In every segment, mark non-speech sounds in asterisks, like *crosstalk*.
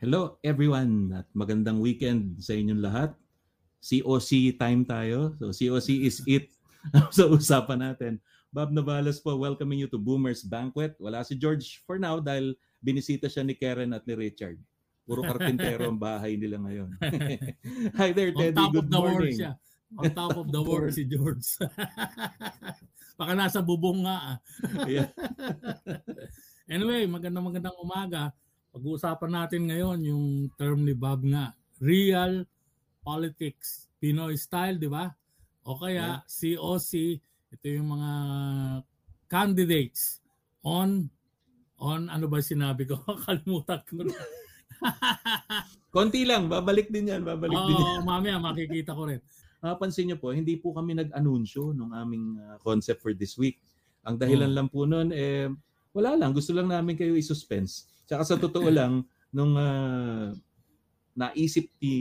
Hello everyone at magandang weekend sa inyong lahat. COC time tayo. So COC is it *laughs* sa usapan natin. Bob Navalas po welcoming you to Boomers Banquet. Wala si George for now dahil binisita siya ni Karen at ni Richard. Puro karpintero ang bahay nila ngayon. *laughs* Hi there, Teddy. On top Good of the morning. world siya. On top of the world si George. *laughs* Baka nasa bubong nga. ah. Yeah. Anyway, magandang magandang umaga. Pag-uusapan natin ngayon yung term ni Bob nga, real politics, Pinoy style, di ba? O kaya COC, ito yung mga candidates on on ano ba sinabi ko? *laughs* Kalimutan ko na. *laughs* Konti lang, babalik din yan, babalik din yan. Mamaya makikita ko rin. *laughs* Mapansin niyo po, hindi po kami nag-anunsyo ng aming uh, concept for this week. Ang dahilan Oh. lang po noon, eh, wala lang. Gusto lang namin kayo i-suspense. Tsaka sa totoo *clears throat* lang, nung ah, naisip ni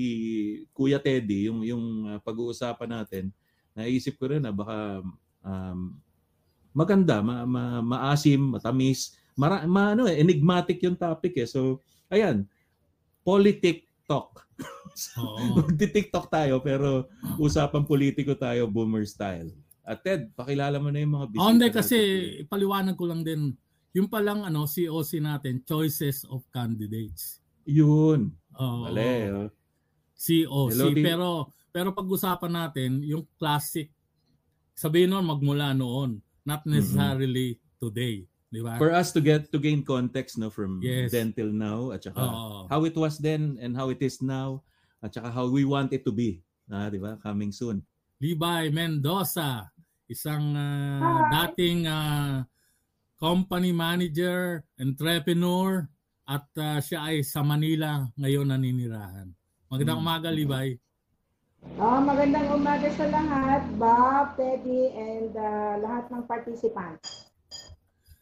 Kuya Teddy, yung, yung ah, pag-uusapan natin, naisip ko rin na baka um, maganda, ma, ma, maasim, matamis, mara, ma, ano, eh, enigmatic yung topic eh. So, ayan, politic talk. *laughs* Magti-TikTok tayo pero usapan politiko tayo boomer style. At Ted, pakilala mo na yung mga bisita. Oh, hindi natin. kasi ipaliwanag ko lang din. Yung palang ano, COC natin, choices of candidates. Yun. Oo. Mali. oh. COC. Hello, pero pero pag-usapan natin yung classic sabihin nun magmula noon, not necessarily today, di ba? For us to get to gain context no from Yes. then till now at saka Oo. how it was then and how it is now at saka how we want it to be. Ah, di ba? Coming soon. Levi Mendoza, isang ah, dating ah, company manager, entrepreneur, at ah, siya ay sa Manila ngayon naninirahan. Magandang Hmm. umaga, Levi. Ah, magandang umaga sa lahat, Bob, Teddy, and ah, lahat ng participants.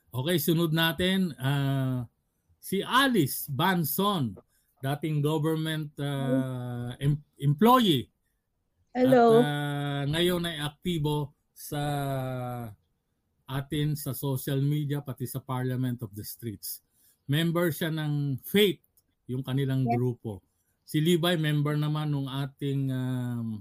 Okay, sunod natin ah, si Alice Banson, dating government ah, em- employee. Hello. At ah, ngayon ay aktibo sa atin sa social media pati sa Parliament of the Streets. Member siya ng FAITH, yung kanilang Yes. grupo. Si Levi member naman ng ating um,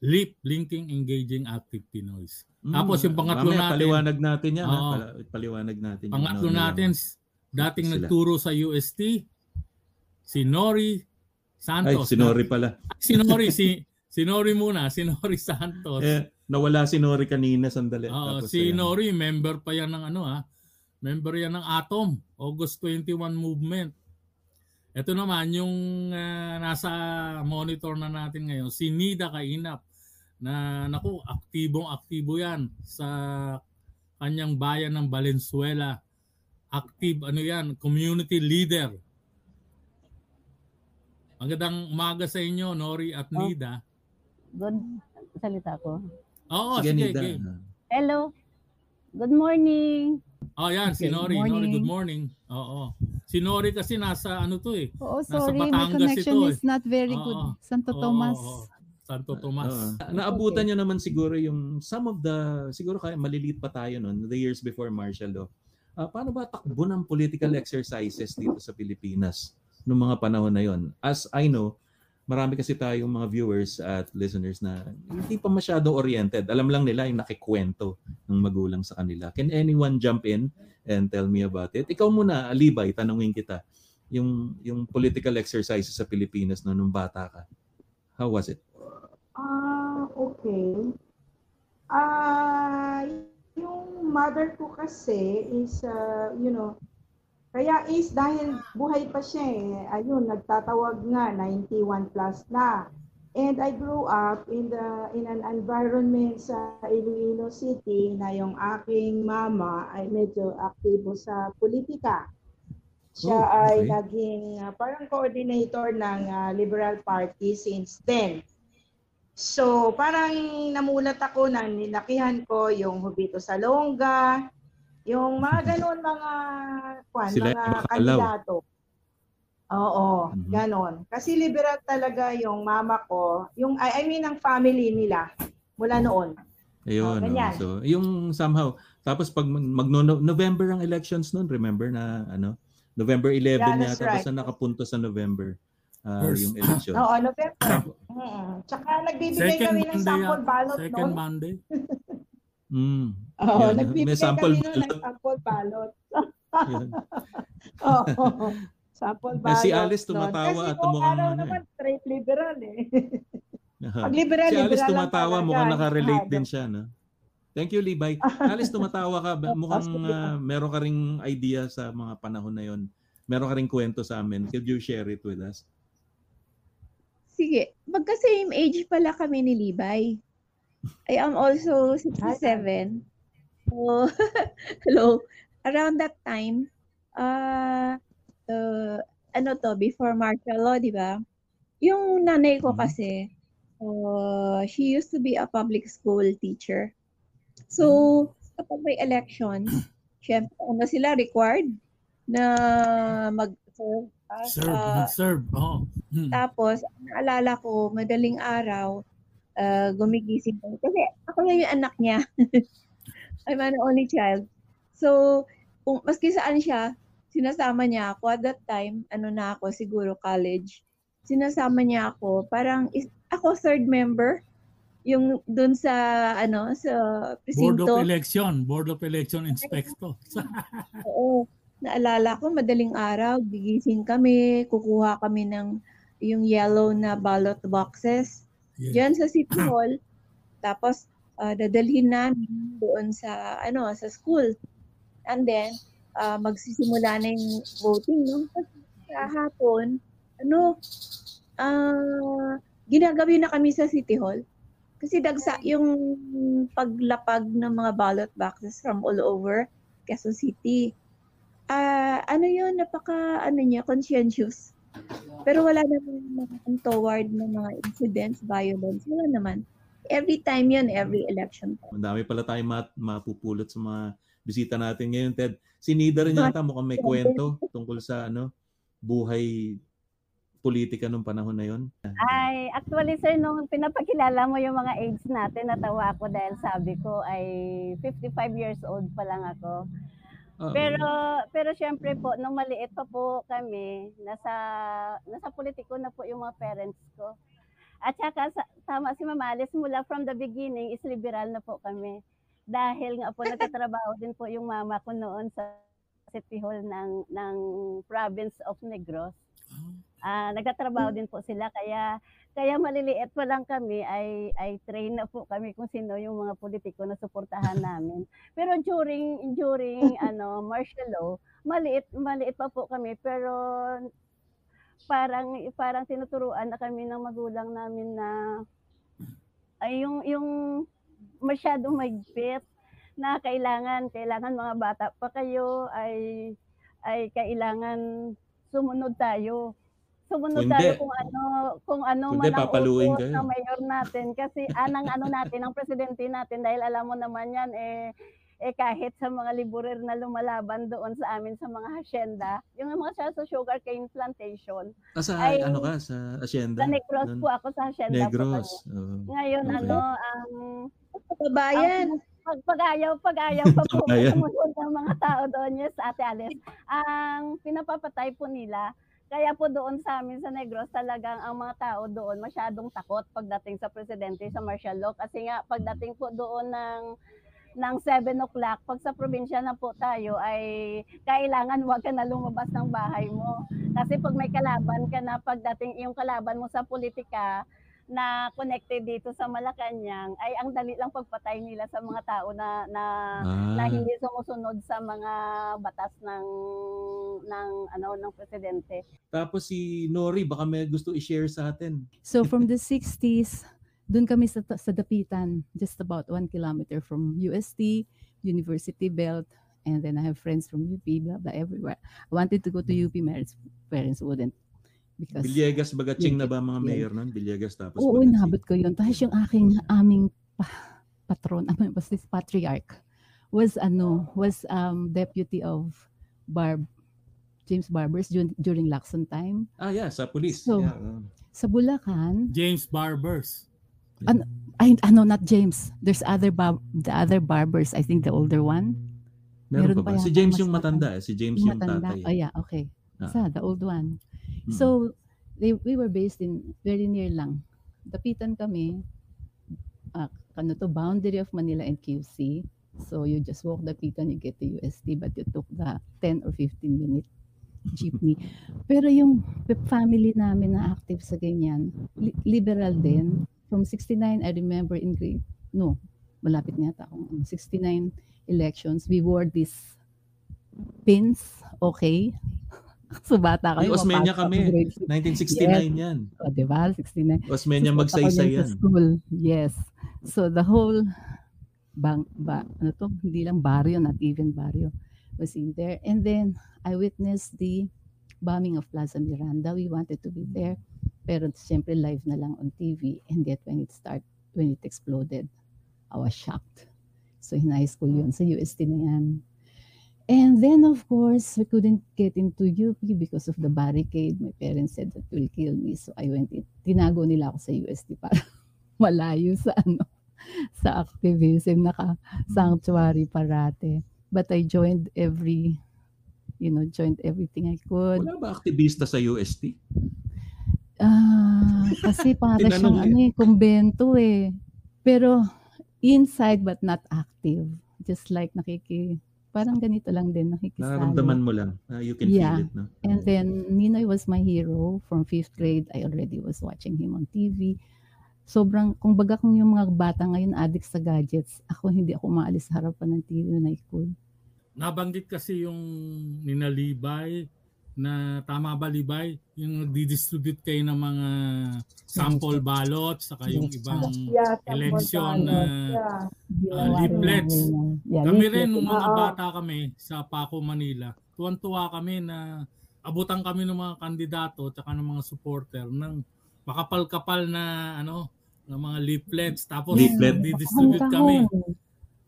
LEAP, Linking Engaging Active Pinoys. Mm, Tapos yung pangatlo natin- Paliwanag natin yan. ha? Pala- Paliwanag natin. Pangatlo ano, natin, yung- dating sila. nagturo sa UST, si Nori Ay, Santos. sinori pala. Si Nori, si, si Nori muna, si Nori Santos. Eh, nawala si Nori kanina sandali. Oo, Tapos, si ayan. Nori, member pa yan ng ano ha, member yan ng Atom, August 21 movement. Ito naman yung ah, nasa monitor na natin ngayon, si Nida Kainap na naku, aktibong aktibo yan sa kanyang bayan ng Valenzuela. Active ano yan, community leader. Magandang umaga sa inyo, Nori at Oh. Nida. Good salita ko. Oo, Sige, sige, Nida. sige. Hello. Good morning. Oh, yan, si Okay, Nori. good Nori, morning. good morning. Oo. Si Nori kasi nasa ano to eh. Oo, Nasa sorry, my Batangas connection ito, eh. is not very Oo. good. Santo Oo, Tomas. oo. Santo Tomas. Oo. Naabutan nyo naman siguro yung some of the, siguro kaya maliliit pa tayo noon, the years before martial law. Ah, paano ba takbo ng political exercises dito sa Pilipinas noong mga panahon na yon? As I know, marami kasi tayong mga viewers at listeners na hindi pa masyado oriented. Alam lang nila yung nakikwento ng magulang sa kanila. Can anyone jump in and tell me about it? Ikaw muna, Alibay, tanungin kita. Yung, yung political exercises sa Pilipinas no, nung bata ka. How was it? Ah, okay. Ah, yung mother ko kasi is, ah, you know, kaya is dahil buhay pa siya eh. Ayun, nagtatawag nga, 91 plus na. And I grew up in the in an environment sa Iloilo City na yung aking mama ay medyo aktibo sa politika. Siya Oh, ay okay. naging ah, parang coordinator ng ah, Liberal Party since then. So, parang namulat ako na nilakihan ko yung Hubito Salonga, yung mga *laughs* ganun mga kwan, Sila mga makalaw. kandidato. Oo, Mhm. ganon. Kasi liberal talaga yung mama ko, yung I, I mean ang family nila mula noon. Ayun. Oh, no? ganyan. So, yung somehow, tapos pag mag no- November ang elections noon, remember na ano, November 11 Yeah, yata, right. basta nakapunto sa November ah, First. yung election. Oo, November. Mm. Tsaka nagbibigay Second kami ng Monday, sample ballot second noon. Monday. *laughs* Mm, Oo, Yan, nagbibigay may sample kami ng sample ballot. yun. *laughs* Oo. sample Eh, ballot. si Alice tumatawa Kasi at buong mukhang araw ano eh. naman straight liberal eh. *laughs* Pag liberal, Si Alice liberal tumatawa, mukhang nakarelate Ah, din siya, no? Thank you, Libay. *laughs* Alice, tumatawa ka. Ba- Mukhang ah, meron ka ring idea sa mga panahon na yon. Meron ka ring kwento sa amin. Could you share it with us? Sige, magka-same age pala kami ni Libay. I am also 67. So, *laughs* hello. Around that time, uh, uh, ano to, before martial law, di ba? Yung nanay ko Mhm. kasi, uh, she used to be a public school teacher. So, kapag may elections, *clears throat* syempre, ano sila, required na mag-serve as Serve, a mag-serve. Oh. Hmm. tapos, naalala ko, madaling araw, ah, gumigising ko. Kasi ako lang yung anak niya. *laughs* I'm an only child. So, kung, maski saan siya, sinasama niya ako. At that time, ano na ako, siguro college. Sinasama niya ako. Parang, is, ako third member. Yung dun sa, ano, sa Board of presinto. Election. Board of Election Inspector. *laughs* Oo. Naalala ko, madaling araw, gigising kami, kukuha kami ng yung yellow na ballot boxes Yeah. diyan sa City Hall. Tapos, ah, dadalhin namin doon sa, ano, sa school. And then, ah, magsisimula na yung voting, no? Tapos, sa hapon, ano, ah, ginagabi na kami sa City Hall. Kasi dagsa yung paglapag ng mga ballot boxes from all over Quezon City. Ah, ano yun, napaka, ano niya, conscientious. Pero wala naman mga untoward na mga incidents, violence. Wala naman. Every time yun, every election. Ang dami pala tayong mat- mapupulot sa mga bisita natin ngayon, Ted. Si Nida rin yata mukhang may kwento tungkol sa ano buhay politika nung panahon na yon. Ay, actually sir, nung pinapakilala mo yung mga age natin, natawa ako dahil sabi ko ay 55 years old pa lang ako. Pero pero syempre po nung maliit pa po kami, nasa nasa politiko na po yung mga parents ko. At saka sa, tama si Mama Alice, mula from the beginning is liberal na po kami. Dahil nga po nagtatrabaho din po yung mama ko noon sa City Hall ng ng province of Negros. Ah, nagtatrabaho din po sila kaya kaya maliliit pa lang kami ay ay train na po kami kung sino yung mga politiko na suportahan *laughs* namin. Pero during during ano martial law, maliit maliit pa po kami pero parang parang tinuturuan na kami ng magulang namin na ay yung yung masyadong maigpit na kailangan kailangan mga bata pa kayo ay ay kailangan sumunod tayo. Sumunod Kung tayo hindi- kung ano kung ano hindi, man ang kayo. ng mayor natin kasi anang ano natin ang presidente natin dahil alam mo naman yan eh eh kahit sa mga liburer na lumalaban doon sa amin sa mga hacienda, yung mga sa, sa sugar cane plantation, Ah, sa ay- ano ka sa Hacienda? sa Negros Doon? po ako sa hacienda Negros. po. Kami. Ngayon Okay. ano, ang Kababayan. pag pag-ayaw, pag-ayaw pa po *laughs* ng mga tao doon, yes, Ate Alice. Ang pinapapatay po nila, kaya po doon sa amin sa Negros, talagang ang mga tao doon masyadong takot pagdating sa presidente sa martial law. Kasi nga, pagdating po doon ng ng 7 o'clock, pag sa probinsya na po tayo ay kailangan wag ka na lumabas ng bahay mo. Kasi pag may kalaban ka na, pagdating yung kalaban mo sa politika, na connected dito sa Malacanang ay ang dali lang pagpatay nila sa mga tao na na, na Ah, hindi sumusunod sa mga batas ng ng ano ng presidente. tapos si Nori, baka may gusto i-share sa atin. So from the 60s, dun kami sa, sa Dapitan, just about one kilometer from UST, University Belt, and then I have friends from UP, blah, blah, everywhere. I wanted to go to UP, my parents wouldn't. Because, Villegas, Bagatsing na ba mga Yeah. mayor nun? Villegas tapos oo, Bagatsing. inabot ko yun. Tapos yung aking, aming pa- patron, ano *laughs* was this patriarch, was ano, was um, deputy of Barb, James Barbers dur- during Lacson time. Ah, yeah, sa police. So, yeah. Sa Bulacan, James Barbers. I, I know not James. There's other bar, the other barbers. I think the older one. Meron, Meron pa ba? Si James yung matanda. eh. Si James Yung yung matanda. tatay. Oh, yeah, okay. Ah. Isa, the old one. So, they, we were based in, very near lang. Dapitan kami, uh, ano to, boundary of Manila and QC. So, you just walk Dapitan, you get to UST, but you took the 10 or 15 minute jeepney. *laughs* Pero yung family namin na active sa ganyan, li- liberal din. From 69, I remember in grade, no, malapit nga ano, 69 elections, we wore these pins, okay? *laughs* so bata kami. Yung Osmeña kami. ako grade six. 1969 yan. O, diba? 69. Osmeña So, magsaysay sa yan. School. Yes. So the whole bang ba ano to hindi lang barrio not even barrio was in there and then I witnessed the bombing of Plaza Miranda we wanted to be there pero siyempre live na lang on TV and yet when it start when it exploded I was shocked so in high school yun sa UST na yan and then of course we couldn't get into UP because of the barricade. My parents said that will kill me. So I went in. Tinago nila ako sa UST para *laughs* malayo sa ano sa activism. Naka sanctuary parate. But I joined every you know joined everything I could. Wala ba aktivista sa UST? ah kasi *laughs* para siyang ano eh kumbento eh. Pero inside but not active. Just like nakiki parang ganito lang din nakikisali Nararamdaman mo lang. Ah, you can Yeah. feel it, no? And then Ninoy was my hero from fifth grade. I already was watching him on TV. Sobrang, kung baga kung yung mga bata ngayon addict sa gadgets, ako hindi ako maalis sa harapan ng TV when I could. Nabanggit kasi yung ninalibay na tama ba libay yung nagdi-distribute kayo ng mga sample ballots saka yung Yes, ibang Yeah, election na ballot, yeah. Ah, leaflets. Yeah, Kami rin, nung mga bata kami sa Paco, Manila, tuwan-tuwa kami na abutan kami ng mga kandidato at ng mga supporter ng makapal-kapal na ano ng mga leaflets tapos Leaflet. di-distribute kami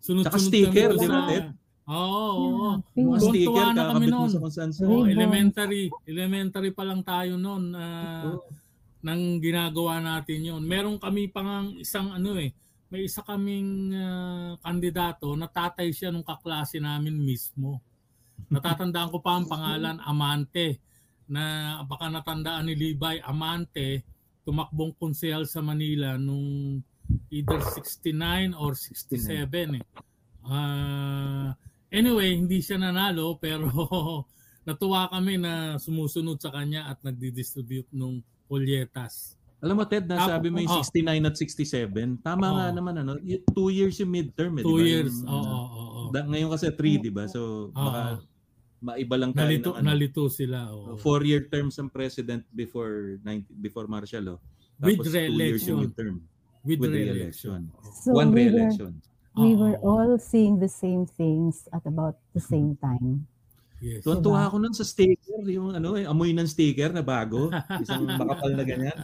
sunod-sunod sticker, kami sa-? Oo, oo. Yeah. Mga sticker, na kami noon. sa Ribbons. elementary, elementary pa lang tayo noon ah, Oo. nang ginagawa natin yon. Meron kami pang isang ano eh, may isa kaming ah, kandidato na tatay siya nung kaklase namin mismo. Natatandaan ko pa ang pangalan Amante na baka natandaan ni Libay Amante tumakbong konsehal sa Manila nung either 69 or 67 eh. Ah, anyway, hindi siya nanalo pero *laughs* natuwa kami na sumusunod sa kanya at nagdi-distribute nung polyetas. Alam mo, Ted, nasabi mo yung Oh. 69 at 67. Tama nga Oh. naman, ano, two years yung midterm, eh, Two ba? years. Oo, ano, oo, oo. da- ngayon kasi three, di ba? So, baka maiba lang tayo Nalito, ng ano, nalito sila. oo. four-year terms ang president before 90, before martial law. With Tapos two years re-election. yung midterm. With, with re-election. So One re-election. We were all seeing the same things at about the same time. Yes. Tuwan-tuwa Diba? ako nun sa sticker, yung ano eh, amoy ng sticker na bago, isang *laughs* makapal na ganyan.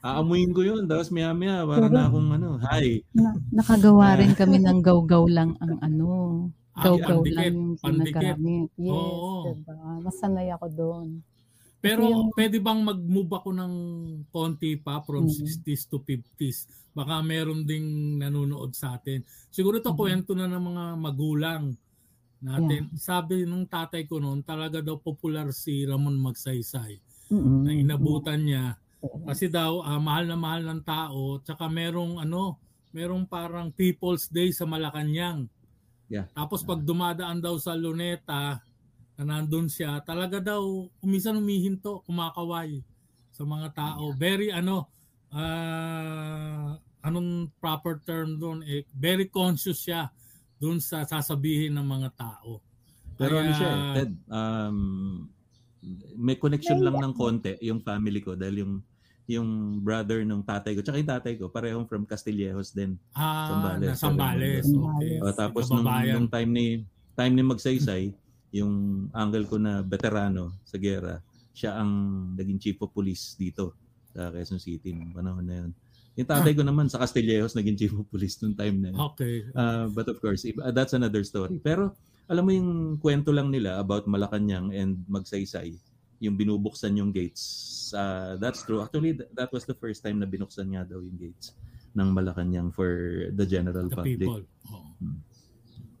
Aamuin ko yun, tapos maya-maya, para na akong ano, hi. Na, nakagawa rin kami ng gaw-gaw lang ang ano. Ah, Gaw-gaw pandikit, lang yung ginagamit. Yes, Oo. diba? Masanay ako doon. Pero yung- pwede bang mag-move ako ng konti pa from Mhm. 60s to 50s? Baka meron ding nanonood sa atin. Siguro ito Mhm. kwento na ng mga magulang natin. Sabi nung tatay ko noon, talaga daw popular si Ramon Magsaysay. Mm-mm. Na inabutan niya. Yes. Kasi daw, ah, mahal na mahal ng tao. Tsaka merong ano, merong parang People's Day sa Malacanang. Yeah. Tapos pag dumadaan daw sa Luneta, na nandun siya, talaga daw, kumisan humihinto, kumakaway sa mga tao. Very ano, ah, anong proper term doon, eh, very conscious siya doon sa sasabihin ng mga tao. Pero ano Kaya- siya, eh, Ted, um, may connection lang ng konti yung family ko dahil yung yung brother ng tatay ko, tsaka yung tatay ko, parehong from Castillejos din. Ah, Sambales, na Sambales. Okay. O, tapos nung, nung time ni time ni Magsaysay, yung uncle ko na veterano sa gera, siya ang naging chief of police dito sa Quezon City nung panahon na yun. Yung tatay ko naman sa Castillejos naging chief of police nung time na yun. Okay. Uh, but of course, if- uh, that's another story. Pero alam mo yung kwento lang nila about Malacanang and Magsaysay, yung binubuksan yung gates. Uh, that's true. Actually, th- that was the first time na binuksan nga daw yung gates ng Malacanang for the general The public. people. Oo. Hmm.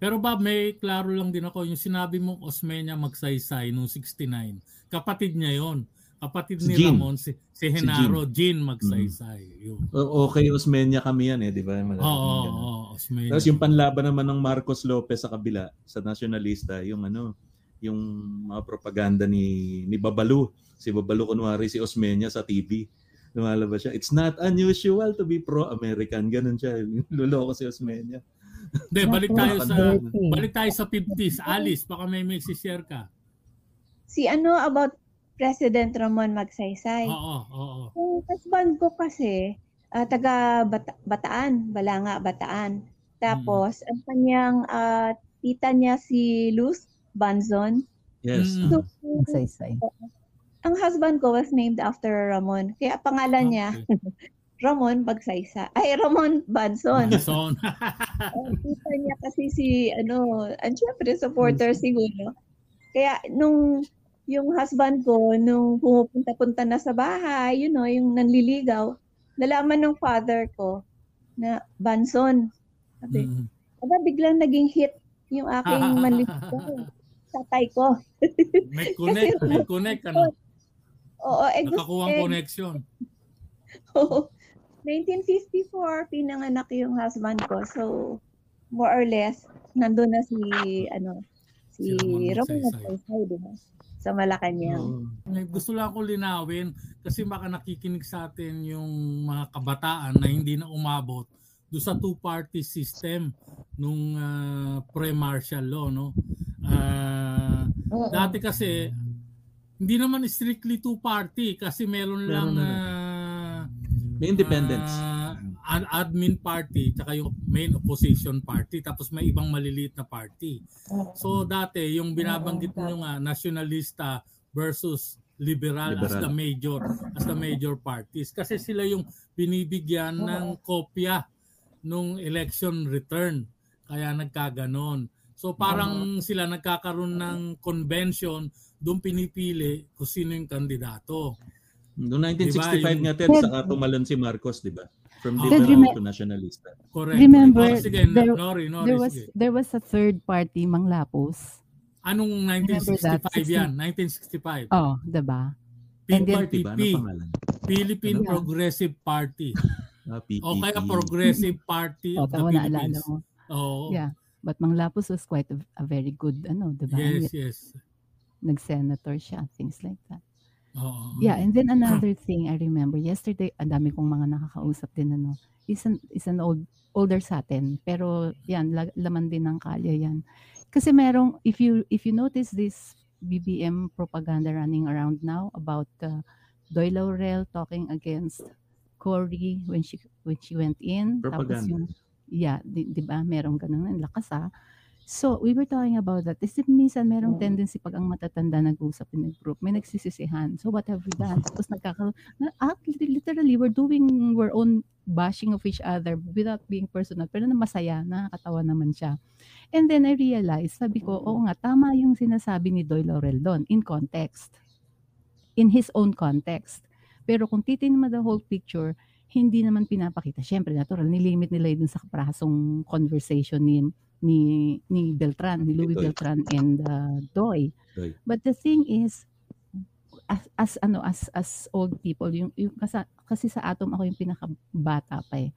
Pero Bob, may klaro lang din ako. Yung sinabi mong Osmeña magsaysay nung 69. Kapatid niya yon Kapatid Si ni Jean. Ramon, si, si Henaro, Jean magsaysay. Yun. O- Okay, Osmeña kami yan eh, di ba? Oo, ganun. oo, Osmeña. Tapos yung panlaban naman ng Marcos Lopez sa kabila, sa nationalista, yung ano, yung mga propaganda ni ni Babalu. Si Babalu kunwari si Osmeña sa TV. Lumalabas siya. It's not unusual to be pro-American. Ganun siya. *laughs* Luloko si Osmeña. Hindi, balik tayo sa balik tayo sa 50s. Alice, baka may may share ka. Si ano about President Ramon Magsaysay. Oo, oo. Yung husband ko kasi, ah, taga Bata- Bataan, Balanga, Bataan. Tapos, ang kanyang ah, tita niya si Luz Banzon. Yes. Mm. So, Magsaysay. ang husband ko was named after Ramon. Kaya pangalan niya, Okay. *laughs* Ramon Bagsaysay. Ay, Ramon Banzon. Bison. *laughs* Ang niya kasi si, ano, ang syempre supporter siguro. Kaya nung yung husband ko, nung pumupunta-punta na sa bahay, you know, yung nanliligaw, nalaman ng father ko na Banson. Sabi, Mm. aba, biglang naging hit yung aking *laughs* manliligaw. Tatay ko. *laughs* may connect, may connect ano. Oo, eh, Nakakuha ang eh, connection. *laughs* Oo. 1954, pinanganak yung husband ko. So, more or less, nandun na si, ano, si Si Magsaysay. Magsaysay, di ba? Sa Malacanang. May gusto lang akong linawin kasi baka nakikinig sa atin yung mga kabataan na hindi na umabot do sa two-party system nung ah, pre-martial law no. Ah, dati kasi hindi naman strictly two-party kasi meron lang ah, May independence. ah, an admin party tsaka yung main opposition party tapos may ibang maliliit na party. So dati yung binabanggit niyo nga nationalista versus liberal, as Liberal. the major as the major parties kasi sila yung binibigyan ng kopya nung election return kaya nagkaganon. So parang sila nagkakaroon ng convention doon pinipili kung sino yung kandidato. Noong 1965 Diba, yung- nga, Ted, saka tumalon si Marcos, di ba? From liberal Ted, remi- to nationalista. Correct. Remember. Oh, sige, there- Nori, Nori, There was sige. there was a third party, Manglapos. Anong Remember that, 1965 yan? 1965. Oh, 'di ba? And then Party ba? Ano PPP, pangalan? Philippine Ano? Progressive Party. Ah, PPP. O kaya Progressive Party Oh, of the na alala Philippines. mo. Oo. Yeah. But Manglapos was quite a, a very good ano, 'di ba? Yes, yes. Nag-senator siya, things like that. Oo. Yeah, and then another thing I remember yesterday, ang dami kong mga nakakausap din ano. Is an, is an old older sa atin, pero yan la- laman din ng kalye yan. Kasi merong if you if you notice this BBM propaganda running around now about uh, Doy Laurel talking against Cory when she when she went in tapos Propaganda. yung yeah, di, di ba? Merong ganun, ang lakas ah. So, we were talking about that. Is minsan merong tendency pag ang matatanda nag-usap in a group, may nagsisisihan. So, what have we done? *laughs* Tapos nagkakaroon, na, actually, literally, we're doing our own bashing of each other without being personal. Pero na masaya, nakakatawa naman siya. And then I realized, sabi ko, oo nga, tama yung sinasabi ni Doy Laurel doon, in context. In his own context. Pero kung titingnan mo the whole picture, hindi naman pinapakita. Siyempre, natural, nilimit nila yun sa kaprasong conversation ni ni ni Beltran, ni Louis Doy. Beltran and uh, Doy. Doy. But the thing is as, as ano as as old people yung, yung kasi, kasi sa atom ako yung pinakabata pa eh.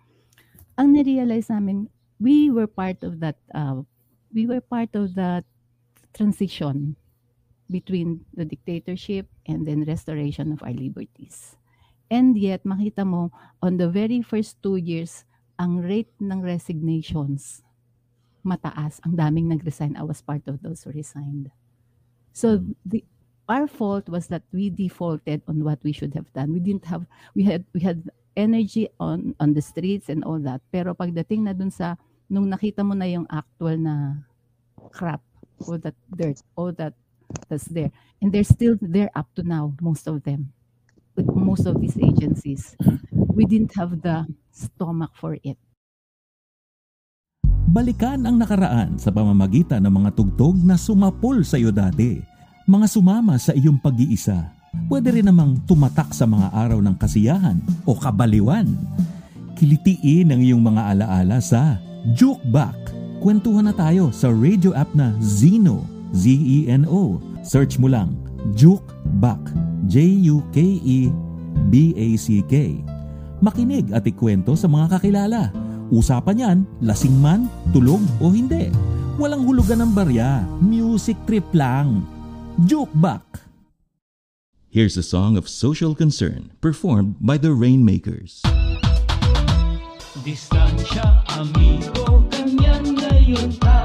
Ang na-realize namin we were part of that uh, we were part of that transition between the dictatorship and then restoration of our liberties. And yet makita mo on the very first two years ang rate ng resignations mataas. Ang daming nag-resign. I was part of those who resigned. So the our fault was that we defaulted on what we should have done. We didn't have we had we had energy on on the streets and all that. Pero pagdating na dun sa nung nakita mo na yung actual na crap all that dirt, all that that's there. And they're still there up to now, most of them. With most of these agencies. We didn't have the stomach for it. Balikan ang nakaraan sa pamamagitan ng mga tugtog na sumapol sa iyo dati. Mga sumama sa iyong pag-iisa. Pwede rin namang tumatak sa mga araw ng kasiyahan o kabaliwan. Kilitiin ang iyong mga alaala sa Juke Back, Magkwentuhan na tayo sa radio app na Zeno, Z-E-N-O. Search mo lang, Juke Back, J-U-K-E-B-A-C-K. Makinig at ikwento sa mga kakilala. Usapan yan, lasing man, tulog o hindi. Walang hulugan ng barya, music trip lang. Juke Back. Here's a song of social concern performed by the Rainmakers. Distansya, amigo, ganyan ngayon tayo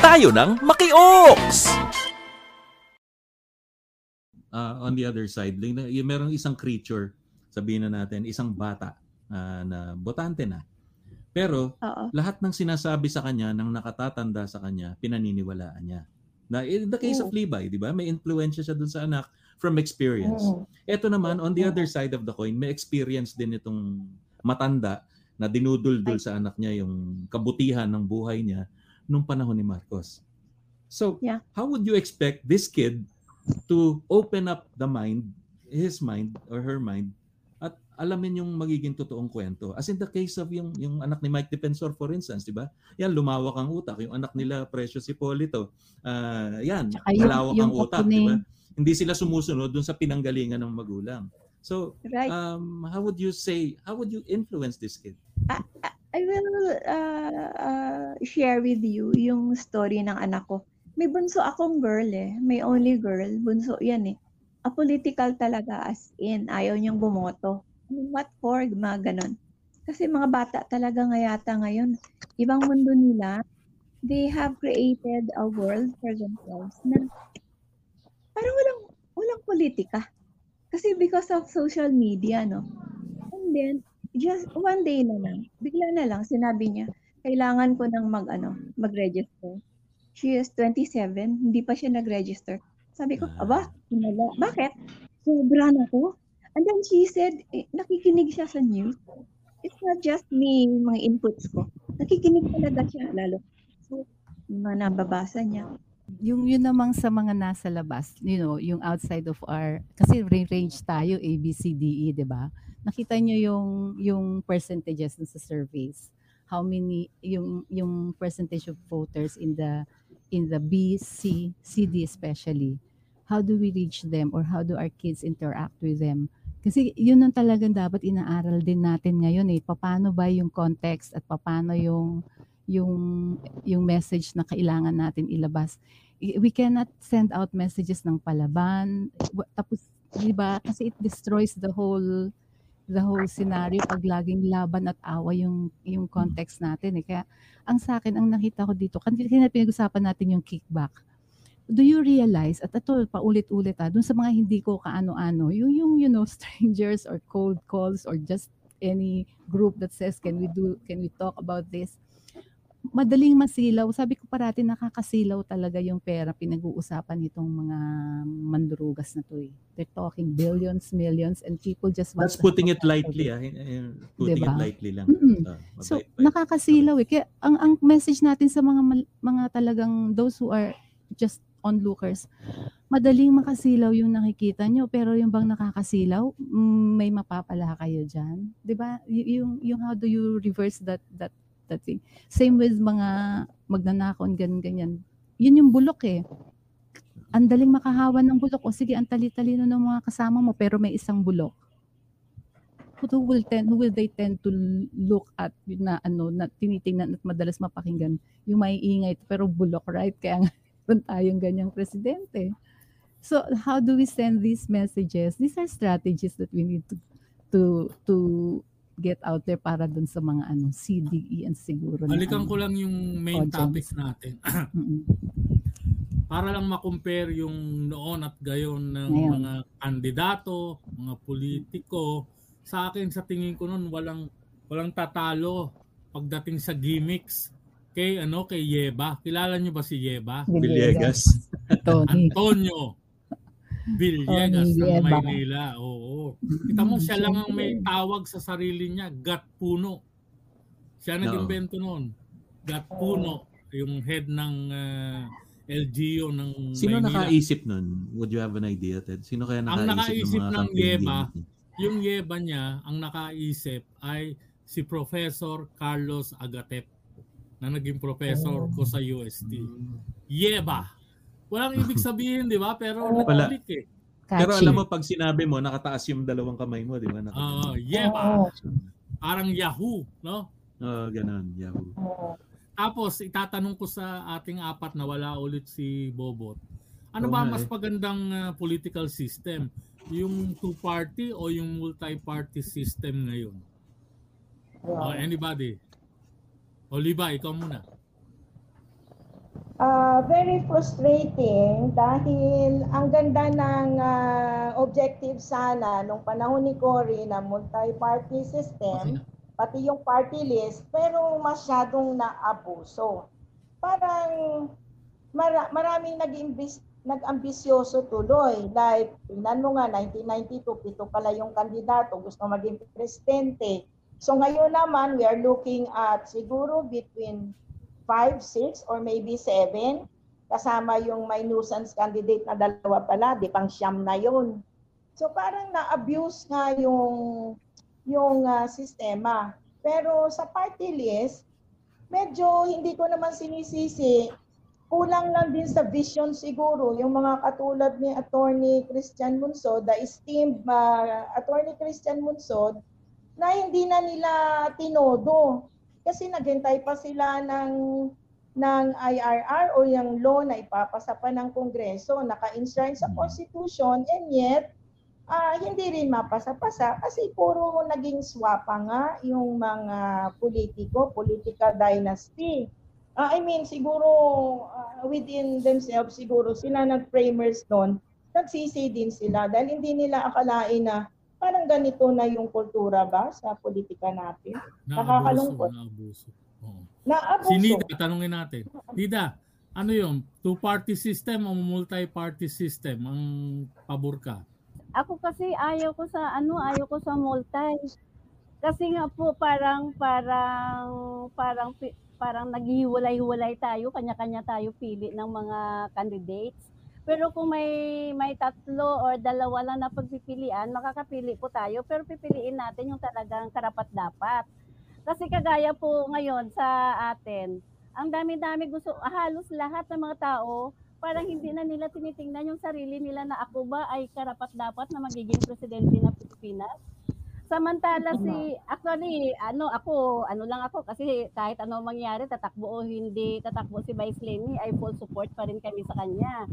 Tayo ng Maki-Oaks! uh, on the other side, yung, yung merong isang creature, sabihin na natin, isang bata uh, na botante na. Pero Oo. lahat ng sinasabi sa kanya ng nakatatanda sa kanya, pinaniniwalaan niya. Na in the case of Oo. Levi, 'di ba? May influence siya dun sa anak from experience. Mm. Ito naman on the other side of the coin, may experience din itong matanda na dinuduldul sa anak niya yung kabutihan ng buhay niya nung panahon ni Marcos. So, Yeah. how would you expect this kid to open up the mind, his mind or her mind at alamin yung magiging totoong kwento. As in the case of yung yung anak ni Mike Defensor for instance, 'di ba? Yan lumawak ang utak. Yung anak nila Precious Hipolito, ah yan, Tsaka malawak yung ang utak, 'di ba? Hindi sila sumusunod dun sa pinanggalingan ng magulang. So, Right. um, how would you say, how would you influence this kid? I will uh, uh, share with you yung story ng anak ko. May bunso akong girl eh. May only girl. Bunso yan eh. Apolitical talaga as in. Ayaw niyang bumoto. What for? Mga ganon. Kasi mga bata talaga nga yata ngayon. Ibang mundo nila. They have created a world for themselves na parang walang, walang politika. Kasi because of social media, no? And then, just one day na lang, bigla na lang, sinabi niya, kailangan ko nang mag, ano, mag-register. She is 27, hindi pa siya nag-register. Sabi ko, aba, hinala. Bakit? Sobra na ko. And then she said, eh, nakikinig siya sa news. It's not just me, mga inputs ko. Nakikinig talaga siya, lalo. So, yung mga nababasa niya. Yung yun namang sa mga nasa labas, you know, yung outside of our, kasi ra- range tayo, A, B, C, D, E, di ba? Nakita nyo yung, yung percentages sa surveys. How many, yung, yung percentage of voters in the, in the B, C, C, D especially. How do we reach them or how do our kids interact with them? Kasi yun ang talagang dapat inaaral din natin ngayon eh. Paano ba yung context at paano yung yung yung message na kailangan natin ilabas. We cannot send out messages ng palaban. Tapos, di ba, kasi it destroys the whole the whole scenario pag laging laban at awa yung yung context natin eh. Kaya ang sa akin, ang nakita ko dito, kanina pinag-usapan natin yung kickback. Do you realize, at ito, paulit-ulit ah, dun sa mga hindi ko kaano-ano, yung, yung, you know, *laughs* strangers or cold calls or just any group that says, can we do, can we talk about this? Madaling masilaw. Sabi ko parati nakakasilaw talaga yung pera pinag-uusapan nitong mga mandurugas na to eh. They're talking billions, millions, and people just want That's putting it lightly, ah. Putting Diba? it lightly lang. Mm-mm. Ah, So, nakakasilaw eh. Kaya ang, ang message natin sa mga mga talagang those who are just onlookers, madaling makasilaw yung nakikita nyo, pero yung bang nakakasilaw, mm, may mapapala kayo dyan. ba? Y- yung, yung how do you reverse that that that thing. Same with mga magnanakon, ganyan, ganyan. Yun yung bulok eh. Ang daling makahawa ng bulok. O sige, ang tali-talino ng mga kasama mo, pero may isang bulok. Who will tend, who will they tend to look at yun na ano na tinitingnan at madalas mapakinggan yung may ingay pero bulok right kaya *laughs* meron tayong ganyang presidente so how do we send these messages these are strategies that we need to to to get out there para dun sa mga ano CDE and siguro na Balikan ano. ko lang yung main audience. topic natin. *clears throat* Para lang makompare yung noon at gayon ng Ngayon. mga kandidato, mga politiko. Sa akin, sa tingin ko noon, walang, walang tatalo pagdating sa gimmicks kay ano kay Yeba. Kilala niyo ba si Yeba? Villegas. Antonio Villegas Tony ng. Maynila. Oo. Kita mo siya lang ang may tawag sa sarili niya, Gat Puno. Siya nag-invento noon. Gat Puno, yung head ng uh, LGU ng Sino Maynila. nakaisip nun? Would you have an idea, Ted? Sino kaya Ang nakaisip, nakaisip ng mga ng Yeba? Yung Yeba niya, ang nakaisip ay si Professor Carlos Agatep na naging professor ko sa UST. Yeba. Walang ibig sabihin, di ba? Pero Wala. nag-click eh. Pero catchy. alam mo, pag sinabi mo, nakataas yung dalawang kamay mo, di ba? Nakataas. Yeba. Parang Yahoo, no? Oo, ganun. Yahoo. Tapos itatanong ko sa ating apat na wala ulit si Bobot. Ano Oo ba mas eh. magandang ah, political system? Yung two-party o yung multi-party system ngayon? Oh, anybody? Oliva, ikaw muna. Ah, very frustrating dahil ang ganda ng ah, objective sana nung panahon ni Cory na multi-party system, pati yung party list, pero masyadong naabuso. Parang mara- maraming nag-imbis nag-ambisyoso tuloy. Like, tingnan mo nga, 1992, pito pala yung kandidato, gusto maging presidente. So ngayon naman, we are looking at siguro between 5, 6, or maybe 7. Kasama yung may nuisance candidate na dalawa pala, di pang siyam na yun. So parang na-abuse nga yung, yung ah, sistema. Pero sa party list, medyo hindi ko naman sinisisi. Kulang lang din sa vision siguro yung mga katulad ni Attorney Christian Munsod, the esteemed ah, Attorney Christian Munsod, na hindi na nila tinodo. Kasi naghintay pa sila ng ng IRR o yung law na ipapasa pa ng Kongreso, naka-enshrine sa Constitution, and yet, ah, hindi rin mapasa-pasa kasi puro naging swapa nga yung mga politiko, political dynasty. Ah, I mean, siguro ah, within themselves, siguro sila nag-framers doon, nagsisi din sila dahil hindi nila akalain na parang ganito na yung kultura ba sa politika natin. Nakakalungkot. Naabuso. Oo. Naabuso. Si Nida, tanungin natin. Nida, ano yung two-party system o multi-party system ang pabor ka? Ako kasi ayaw ko sa ano, ayaw ko sa multi. Kasi nga po parang parang parang parang naghiwalay-hiwalay tayo, kanya-kanya tayo pili ng mga candidates. Pero kung may may tatlo or dalawa lang na pagpipilian, makakapili po tayo, pero pipiliin natin yung talagang karapat-dapat. Kasi kagaya po ngayon sa atin, ang dami-dami gusto, halos lahat ng mga tao, parang hindi na nila tinitingnan yung sarili nila na ako ba ay karapat-dapat na magiging presidente ng Pilipinas. Samantala si, actually, ano ako, ano lang ako, kasi kahit ano mangyari, tatakbo o hindi tatakbo si Vice Lenny, ay full support pa rin kami sa kanya.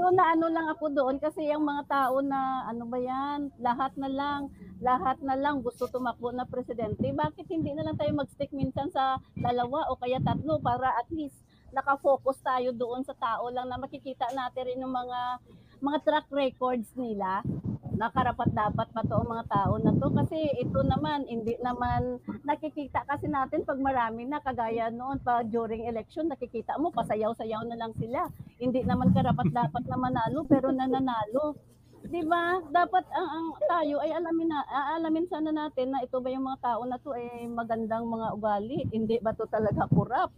So naano lang ako doon kasi yung mga tao na ano ba yan, lahat na lang, lahat na lang gusto tumakbo na presidente. Bakit hindi na lang tayo mag-stick minsan sa dalawa o kaya tatlo para at least nakafocus tayo doon sa tao lang na makikita natin rin yung mga mga track records nila. Na karapat dapat pa to ang mga tao na to? Kasi ito naman hindi naman nakikita kasi natin pag marami na kagaya noon pa during election nakikita mo pasayaw-sayaw na lang sila. Hindi naman karapat dapat na manalo pero nananalo 'di ba? Dapat ang, ang tayo ay alamin na aalamin sana natin na ito ba yung mga tao na to ay magandang mga ugali, hindi ba to talaga kurap.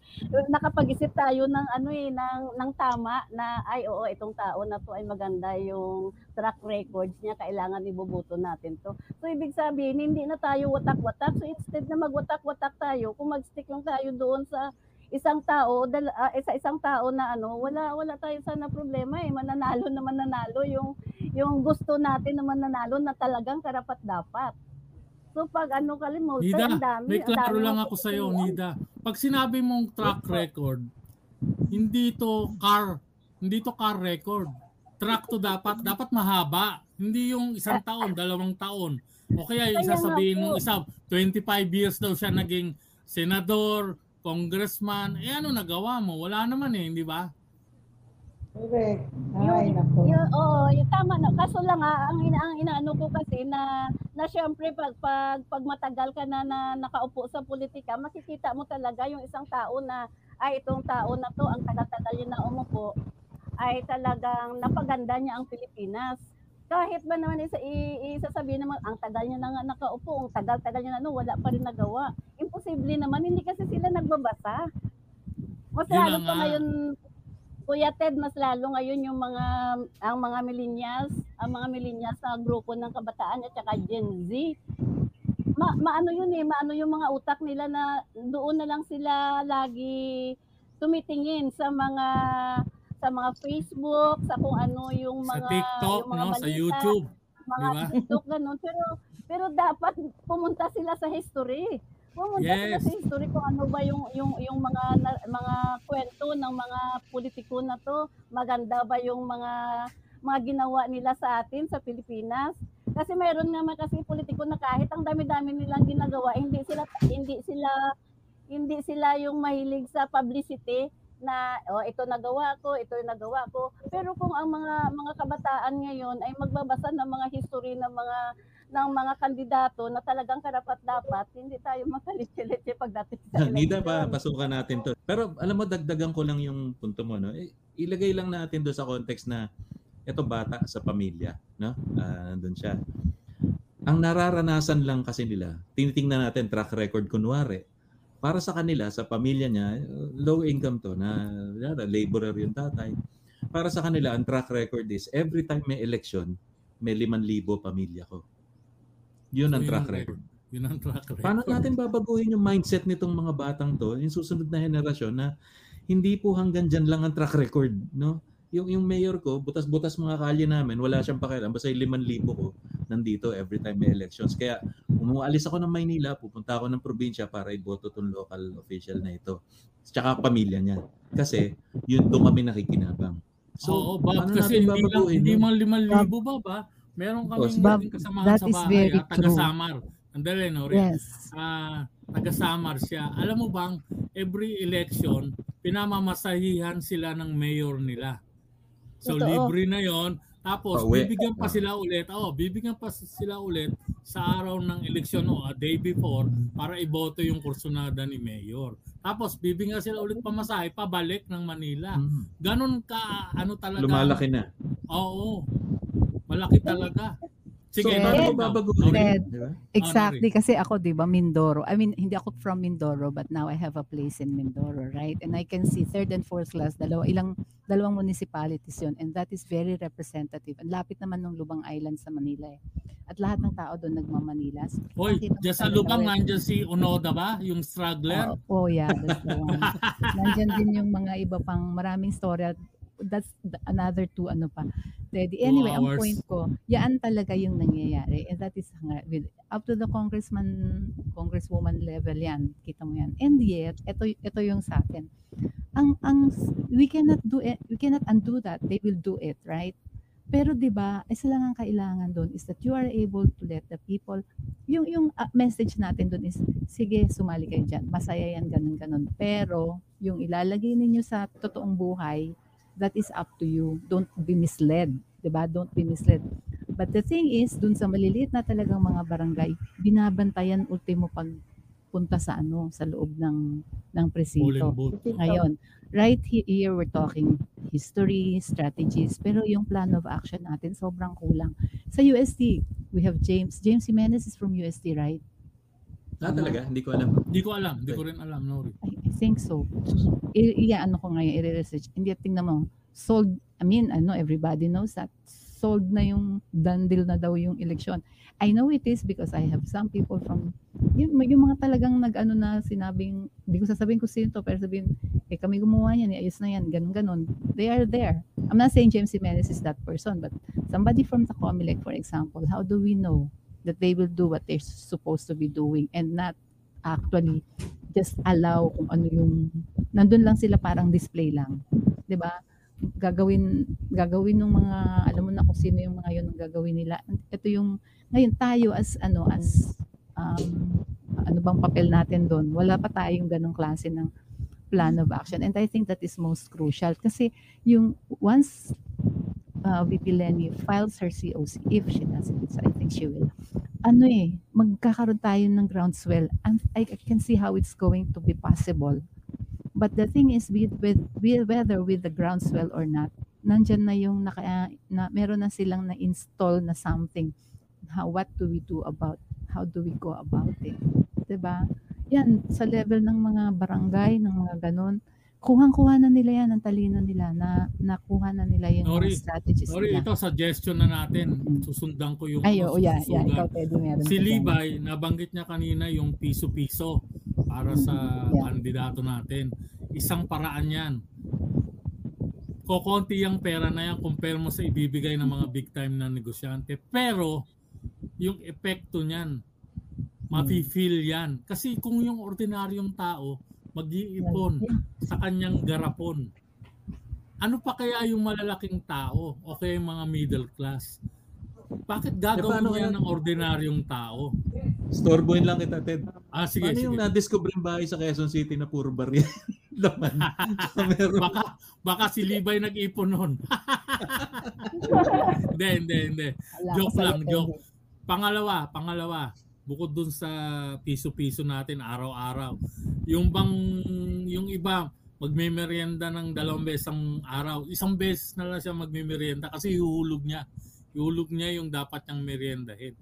Nakapag-isip tayo ng ano eh ng ng tama na ay oo itong tao na to ay maganda yung track records niya, kailangan iboboto natin to. So ibig sabihin hindi na tayo watak-watak. So instead na magwatak-watak tayo, kung mag-stick lang tayo doon sa isang tao, dal, ah, sa isang tao na ano, wala wala tayo sana problema eh. Mananalo na mananalo yung yung gusto natin na mananalo na talagang karapat dapat. So pag ano kalimutan, Nida, ang dami. may klaro dami lang ng ako sa iyo. Nida. Pag sinabi mong track record, hindi to car, hindi to car record. Track to dapat, dapat mahaba. Hindi yung isang taon, dalawang taon. O kaya yung sasabihin mong isa, 25 years daw siya naging senador, congressman. Eh ano nagawa mo? Wala naman eh, hindi ba? Correct. Yung, Ay, nako. yung, oo, yung tama na. Kaso lang ah, ang, ina, ang inaano ko kasi na, na syempre pag, pag, pag matagal ka na, na nakaupo sa politika, makikita mo talaga yung isang tao na, ay itong tao na to, ang tagal-tagal yun na umupo, ay talagang napaganda niya ang Pilipinas. Kahit ba naman isa, isasabihin naman, ang tagal niya na nga nakaupo, ang tagal-tagal niya na ano, wala pa rin nagawa. Imposible naman, hindi kasi sila nagbabasa. Mas Yun lalo pa nga. ngayon, Kuya Ted, mas lalo ngayon yung mga ang mga millennials, ang mga millennials na grupo ng kabataan at saka Gen Z. Ma, maano yun eh, maano yung mga utak nila na doon na lang sila lagi tumitingin sa mga sa mga Facebook, sa kung ano yung Sa mga TikTok, yung mga no? sa balita, YouTube. mga Di ba? TikTok ganun. Pero pero dapat pumunta sila sa history. Pumunta sila Yes. sa history kung ano ba yung yung yung mga na- mga kwento ng mga politiko na to. Maganda ba yung mga mga ginawa nila sa atin sa Pilipinas? Kasi mayroon naman kasi politiko na kahit ang dami-dami nilang ginagawa, hindi sila hindi sila hindi sila yung mahilig sa publicity na oh, ito nagawa ko, ito yung nagawa ko. Pero kung ang mga mga kabataan ngayon ay magbabasa ng mga history ng mga ng mga kandidato na talagang karapat dapat, hindi tayo makalitsi-litsi pagdating sa *laughs* Nida pa, pasukan natin to. Pero alam mo, dagdagan ko lang yung punto mo. No? Ilagay lang natin doon sa context na ito bata sa pamilya. No? Ah, nandun siya. Ang nararanasan lang kasi nila, tinitingnan natin track record kunwari. Para sa kanila, sa pamilya niya, low income to, na yara, laborer yung tatay. Para sa kanila, ang track record is every time may election, may 5,000 pamilya ko. Yun ang track record. Yun ang track record. Paano natin babaguhin yung mindset nitong mga batang to, yung susunod na henerasyon na hindi po hanggang dyan lang ang track record, no? Yung yung mayor ko, butas-butas mga kalye namin, wala siyang pakialam, basta yung 5,000 ko nandito every time may elections. Kaya umualis ako ng Maynila, pupunta ako ng probinsya para iboto tong local official na ito. Tsaka pamilya niya. Kasi yun doon kami nakikinabang. Oo, Bob, paano kasi hindi lang, hindi man limang libo ba ba? Meron kaming Bob, dating kasamahan that sa is bahay, very ah, taga true. Samar. Andali, no? Rick? Yes. Ah, taga Samar siya. Alam mo bang, every election, pinamamasahihan sila ng mayor nila. So, Totoo. libre na yon Tapos, Pauwi. bibigyan pa Ah. sila ulit. Oh, bibigyan pa sila ulit sa araw ng eleksyon o a day before para iboto yung kursunada ni mayor. Tapos, bibigyan sila ulit pamasahe pabalik ng Manila. Mm. Ganon ka, ano talaga. Lumalaki na. Oo. Malaki talaga. Sige, so, now. babaguhin? Nori. Ted. Di ba? Exactly, kasi ako, di ba, Mindoro. I mean, hindi ako from Mindoro, but now I have a place in Mindoro, right? And I can see third and fourth class, dalawa, ilang, dalawang municipalities yun. And that is very representative. Ang lapit naman ng Lubang Island sa Manila eh. At lahat ng tao doon nagmamanilas. Hoy, dyan sa lubang well, nandiyan si Onoda ba? Yung struggler? Oh, oh yeah, that's the one. *laughs* Nandyan din yung mga iba pang maraming storya. That's the- another two ano pa. Ready. Anyway, ang point ko, yan talaga yung nangyayari. And that is with, up to the congressman, congresswoman level yan. Kita mo yan. And yet, ito, ito yung sa atin. Ang, ang, we cannot do it, we cannot undo that. They will do it, right? Pero 'di ba, isa lang ang kailangan doon is that you are able to let the people yung yung ah, message natin doon is sige, sumali kayo diyan. Masaya yan ganun ganun. Pero yung ilalagay ninyo sa totoong buhay, that is up to you. Don't be misled, ba? Don't be misled. But the thing is, doon sa maliliit na talagang mga barangay, binabantayan ultimo pag punta sa ano, sa loob ng ng presinto. Ngayon, right he- here we're talking history, strategies, pero yung plan of action natin sobrang kulang. Sa UST, we have James. James Jimenez is from UST, right? Ah, talaga? Hindi ko alam. Hindi ko alam, hindi ko rin alam, Nori. I, think so. I, i ano ko ngayon, i-research. Hindi, tingnan mo. Sold, I mean, ano, everybody knows that. Sold na yung, done deal na daw yung election. I know it is because I have some people from, yung, yung mga talagang nag-ano na sinabing, hindi ko sasabihin kung sino to, pero sabihin, eh kami gumawa yan, eh, ayos na yan, ganun ganon They are there. I'm not saying James Jimenez is that person, but somebody from the Comelec, for example, how do we know that they will do what they're supposed to be doing and not actually just allow kung ano yung nandun lang sila parang display lang. 'Di ba? Gagawin gagawin ng mga alam mo na kung sino yung mga yun ang gagawin nila. Ito yung ngayon tayo as ano as um, ano bang papel natin doon? Wala pa tayong ganong klase ng plan of action. And I think that is most crucial kasi yung once uh, VP Lenny files her COC, if she doesn't, so I think she will. Ano eh, magkakaroon tayo ng groundswell. And I can see how it's going to be possible. But the thing is, with, with, with whether with the groundswell or not, nandyan na yung naka, na, meron na silang na-install na something. How, what do we do about, how do we go about it? ba? Yan, sa level ng mga barangay, ng mga ganon, kuhang-kuha na nila yan, ang talino nila, na nakuha na nila yung Nori, mga strategies Nori, nila. ito suggestion na natin. Susundan ko yung Ay, oo, yeah, yeah, ikaw pwede meron. Si. Libay, nabanggit niya kanina yung piso-piso para sa Yeah. kandidato natin. Isang paraan yan. Kokonti yung pera na yan compare mo sa ibibigay ng mga big time na negosyante. Pero, yung epekto niyan, mafe-feel yan. Kasi kung yung ordinaryong tao, mag-iipon sa kanyang garapon. Ano pa kaya yung malalaking tao o kaya yung mga middle class? Bakit gagawin paano yan ng ordinaryong tao? Storeboyin lang kita, Ted. Ah, sige, Paano yung sige. na-discover yung bahay sa Quezon City na puro barya? *laughs* Laman. *laughs* Meron. baka, baka si Libay nag-ipon nun. *laughs* hindi, hindi, hindi. Joke lang, joke. Pangalawa, pangalawa, bukod dun sa piso-piso natin araw-araw. Yung bang, yung iba, magme-merienda ng dalawang beses ang araw. Isang beses na lang siya magme-merienda kasi ihuhulog niya. Ihuhulog niya yung dapat niyang meriendahin.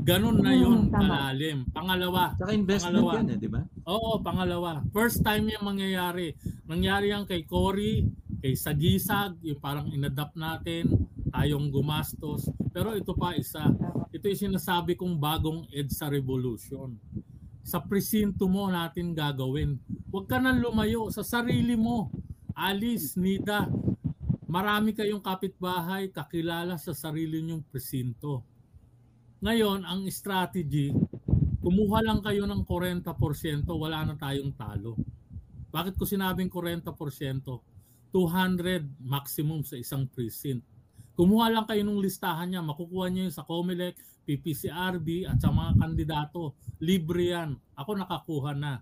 Ganon na yun Mm, tama. kalalim. Pangalawa, Saka investment Pangalawa. yan eh, di ba? Oo, pangalawa. First time yung mangyayari. Nangyari yan kay Cory, kay Sagisag, yung parang inadapt natin, tayong gumastos. Pero ito pa isa, ito yung sinasabi kong bagong EDSA revolution. Sa presinto mo natin gagawin. Huwag ka nang lumayo sa sarili mo. Alice, Nida, marami kayong kapitbahay, kakilala sa sarili nyong presinto. Ngayon, ang strategy, kumuha lang kayo ng 40%, wala na tayong talo. Bakit ko sinabing 40%? 200 maximum sa isang precinct. Kumuha lang kayo ng listahan niya, makukuha niyo yun sa COMELEC, PPCRB at sa mga kandidato. Libre yan. Ako nakakuha na.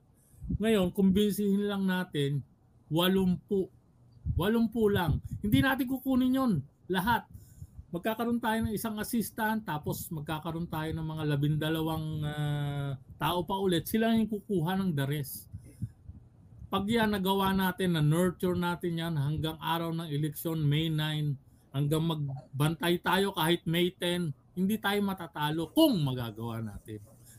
Ngayon, kumbinsihin lang natin, 80. 80 lang. Hindi natin kukunin yon lahat. Magkakaroon tayo ng isang assistant, tapos magkakaroon tayo ng mga labindalawang ah, tao pa ulit. Sila yung kukuha ng the rest. Pag yan nagawa natin, na nurture natin yan hanggang araw ng eleksyon, May 9, hanggang magbantay tayo kahit May 10, hindi tayo matatalo kung magagawa natin.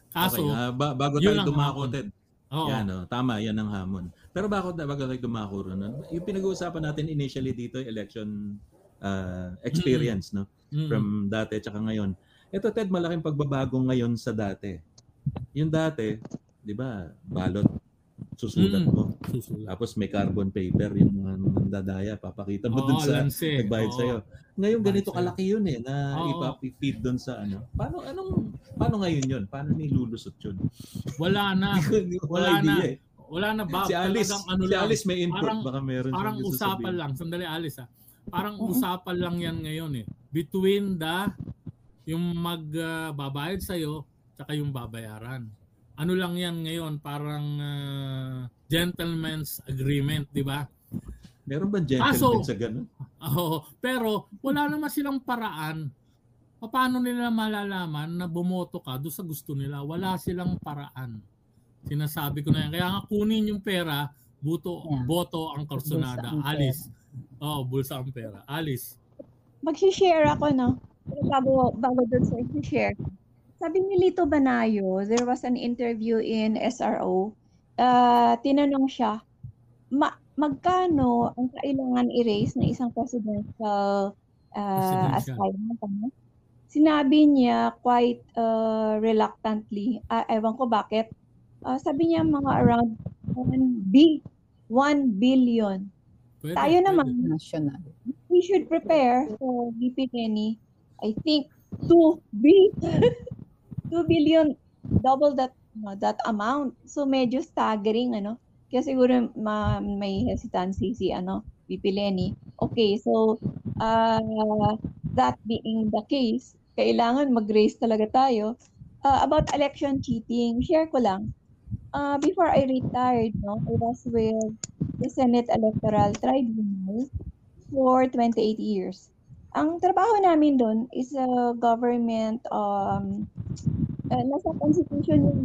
Kaso, okay, ah, ba- bago tayo dumako. Ted. oo, Yan, oh, tama, yan ang hamon. Pero bago, bago tayo dumako ron, ah, yung pinag-uusapan natin initially dito, election ah, experience, no? mm, From dati tsaka ngayon. Ito, Ted, malaking pagbabago ngayon sa dati. Yung dati, di ba, balot, susulat Mm. mo. susulat. Tapos may carbon paper, yung mga mandadaya, papakita mo dun Oo, sa lanse. nagbayad Oo. sa'yo. Ngayon ganito kalaki yun eh, na Oo. ipapifeed dun sa ano. Paano, anong, paano ngayon yun? Paano nilulusot yun? Wala na. *laughs* Wala idea na. eh. Wala na ba? Si Alice, Talagang ano si lang. Alice may input, Parang- baka meron Parang usapan lang. Sandali, Alice ah. Parang Oo. usapan lang yan ngayon eh. Between the yung magbabayad sa'yo tsaka yung babayaran. Ano lang yan ngayon? Parang ah, gentleman's agreement, di ba? Meron ba gentleman Kaso- sa ganun? Oo, pero wala naman silang paraan. Paano nila malalaman na bumoto ka doon sa gusto nila? Wala silang paraan. Sinasabi ko na yan. Kaya nga kunin yung pera, buto, Yeah. boto ang karsonada. Alis. Oh, bulsa ang pera. Alis. Mag-share ako, no? Pero bago, bago doon sa share Sabi ni Lito Banayo, there was an interview in SRO. Uh, tinanong siya, ma magkano ang kailangan i-raise ng isang presidential uh, assignment? Ano? Sinabi niya quite uh, reluctantly, ah, ewan ko bakit, Ah, sabi niya mga around 1 B, 1 billion. Pwede, Tayo pwede. naman, National. we should prepare for BP Kenny, I think, to be *laughs* 2 billion, double that no, that amount. So medyo staggering, ano? Kaya siguro ma, may hesitancy si ano, BP Lenny. Okay, so uh, that being the case, kailangan mag-raise talaga tayo. Uh, about election cheating, share ko lang. Uh, before I retired, no, I was with the Senate Electoral Tribunal for 28 years. Ang trabaho namin doon is a government um uh, nasa constitution yun.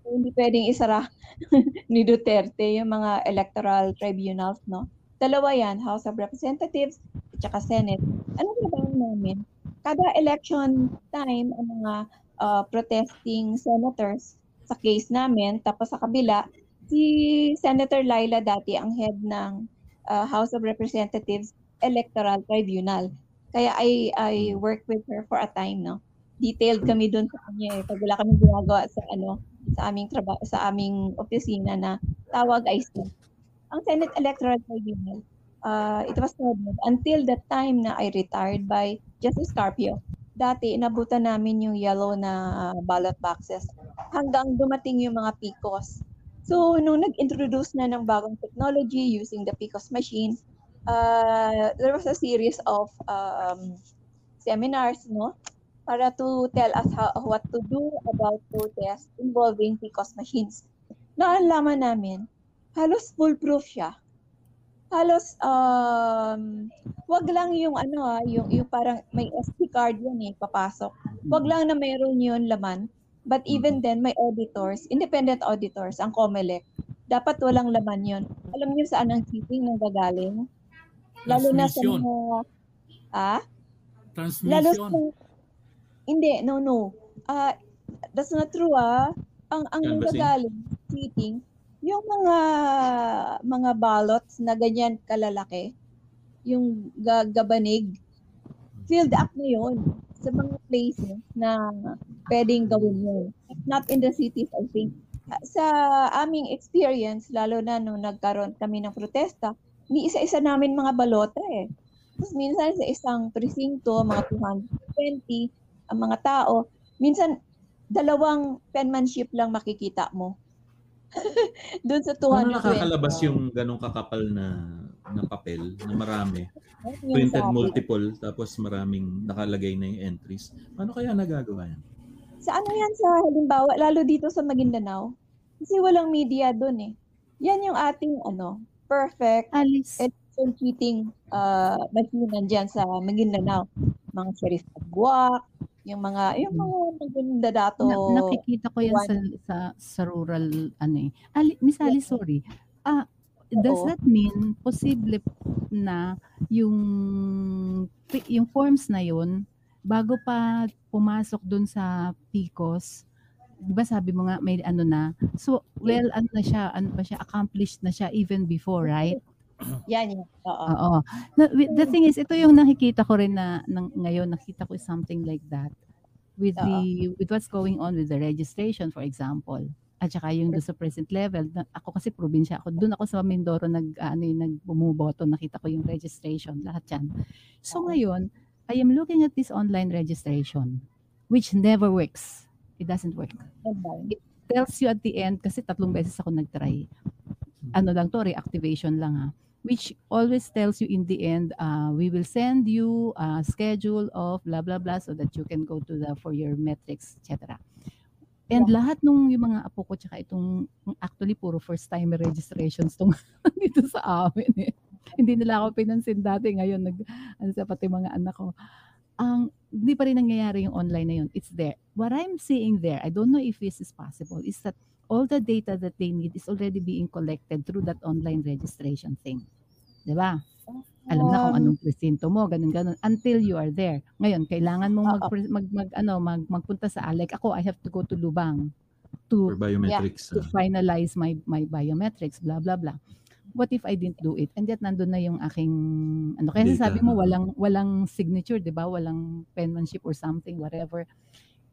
So, hindi pwedeng isara *laughs* ni Duterte yung mga electoral tribunals, no? Dalawa yan, House of Representatives at saka Senate. Ano trabaho namin? Kada election time, ang mga uh, protesting senators sa case namin, tapos sa kabila, si Senator Laila dati ang head ng uh, House of Representatives Electoral Tribunal. Kaya I I work with her for a time, no. Detailed kami doon sa kanya eh. Pag wala kami ginagawa sa ano, sa aming trabaho, sa aming opisina na tawag ay SEC. Ang Senate Electoral Tribunal, uh, it was headed until the time na I retired by Justice Carpio. Dati, inabutan namin yung yellow na ballot boxes hanggang dumating yung mga PICOS. So, nung nag-introduce na ng bagong technology using the PICOS machine, uh, there was a series of um, seminars, no? Para to tell us how, what to do about protest involving PICOS machines. Naalaman namin, halos foolproof siya. Halos, um, wag lang yung ano ah, yung, yung parang may SD card yan eh, papasok. Wag lang na mayroon yun laman. But even then, may auditors, independent auditors, ang COMELEC. Dapat walang laman yun. Alam niyo saan ang cheating nang gagaling? Lalo na sa Transmission. mga... Ah? Lalo sa... Transmission. Hindi, no, no. Ah, that's not true ah. Ang ang nanggagaling, cheating, yung mga mga ballots na ganyan kalalaki, yung ga- gabanig, filled up na yun sa mga places na pwedeng gawin yun. Not in the cities, I think. Sa aming experience, lalo na nung nagkaroon kami ng protesta, ni isa-isa namin mga balota eh. Tapos minsan sa isang presinto, mga 220, ang mga tao, minsan dalawang penmanship lang makikita mo. *laughs* Doon sa 220. Paano nakakalabas yung ganong kakapal na na papel na marami? Printed multiple tapos maraming nakalagay na yung entries. Paano kaya nagagawa yan? Sa ano yan sa halimbawa, lalo dito sa Maguindanao, kasi walang media doon eh. Yan yung ating ano, perfect Alice, election cheating uh, machine nandyan sa Maguindanao. Mga Sheriff Agwak, yung mga, yung mga Magindadato. na, nakikita ko yan sa, sa, sa rural, ano eh. Ali, Miss Alice, sorry. Ah, does Oo. that mean posible na yung yung forms na yun bago pa pumasok dun sa PCOS, 'di ba sabi mo nga may ano na. So, well, ano na siya, ano pa siya, accomplished na siya even before, right? *clears throat* Yan yan. Oo. Oo. No, the thing is, ito yung nakikita ko rin na, ng, ngayon, nakita ko something like that with the with what's going on with the registration, for example. At saka yung doon sa present level, na, ako kasi probinsya ako, doon ako sa Mindoro nag ano yung nagbumoboto, nakita ko yung registration, lahat 'yan. So Oo. ngayon, I am looking at this online registration which never works. It doesn't work Yan. tells you at the end, kasi tatlong beses ako nag-try. Ano lang to, reactivation lang ha. Which always tells you in the end, uh, we will send you a schedule of blah blah blah so that you can go to the for your metrics, etc. And lahat nung yung mga apo ko tsaka itong actually puro first time registrations tong *laughs* dito sa amin eh. Hindi nila ako pinansin dati ngayon nag ano sa pati mga anak ko. Ang hindi pa rin nangyayari yung online na yun. It's there. What I'm seeing there, I don't know if this is possible, is that all the data that they need is already being collected through that online registration thing. 'Di ba? Alam na kung anong presinto mo, ganun ganun until you are there. Ngayon, kailangan mong mag, mag, mag ano, mag, magpunta sa like ako, I have to go to Lubang to For biometrics. to ah. finalize my my biometrics, blah blah blah. What if I didn't do it? And yet nandun na yung aking ano kaya Data, sabi mo walang walang signature, 'di ba? Walang penmanship or something whatever.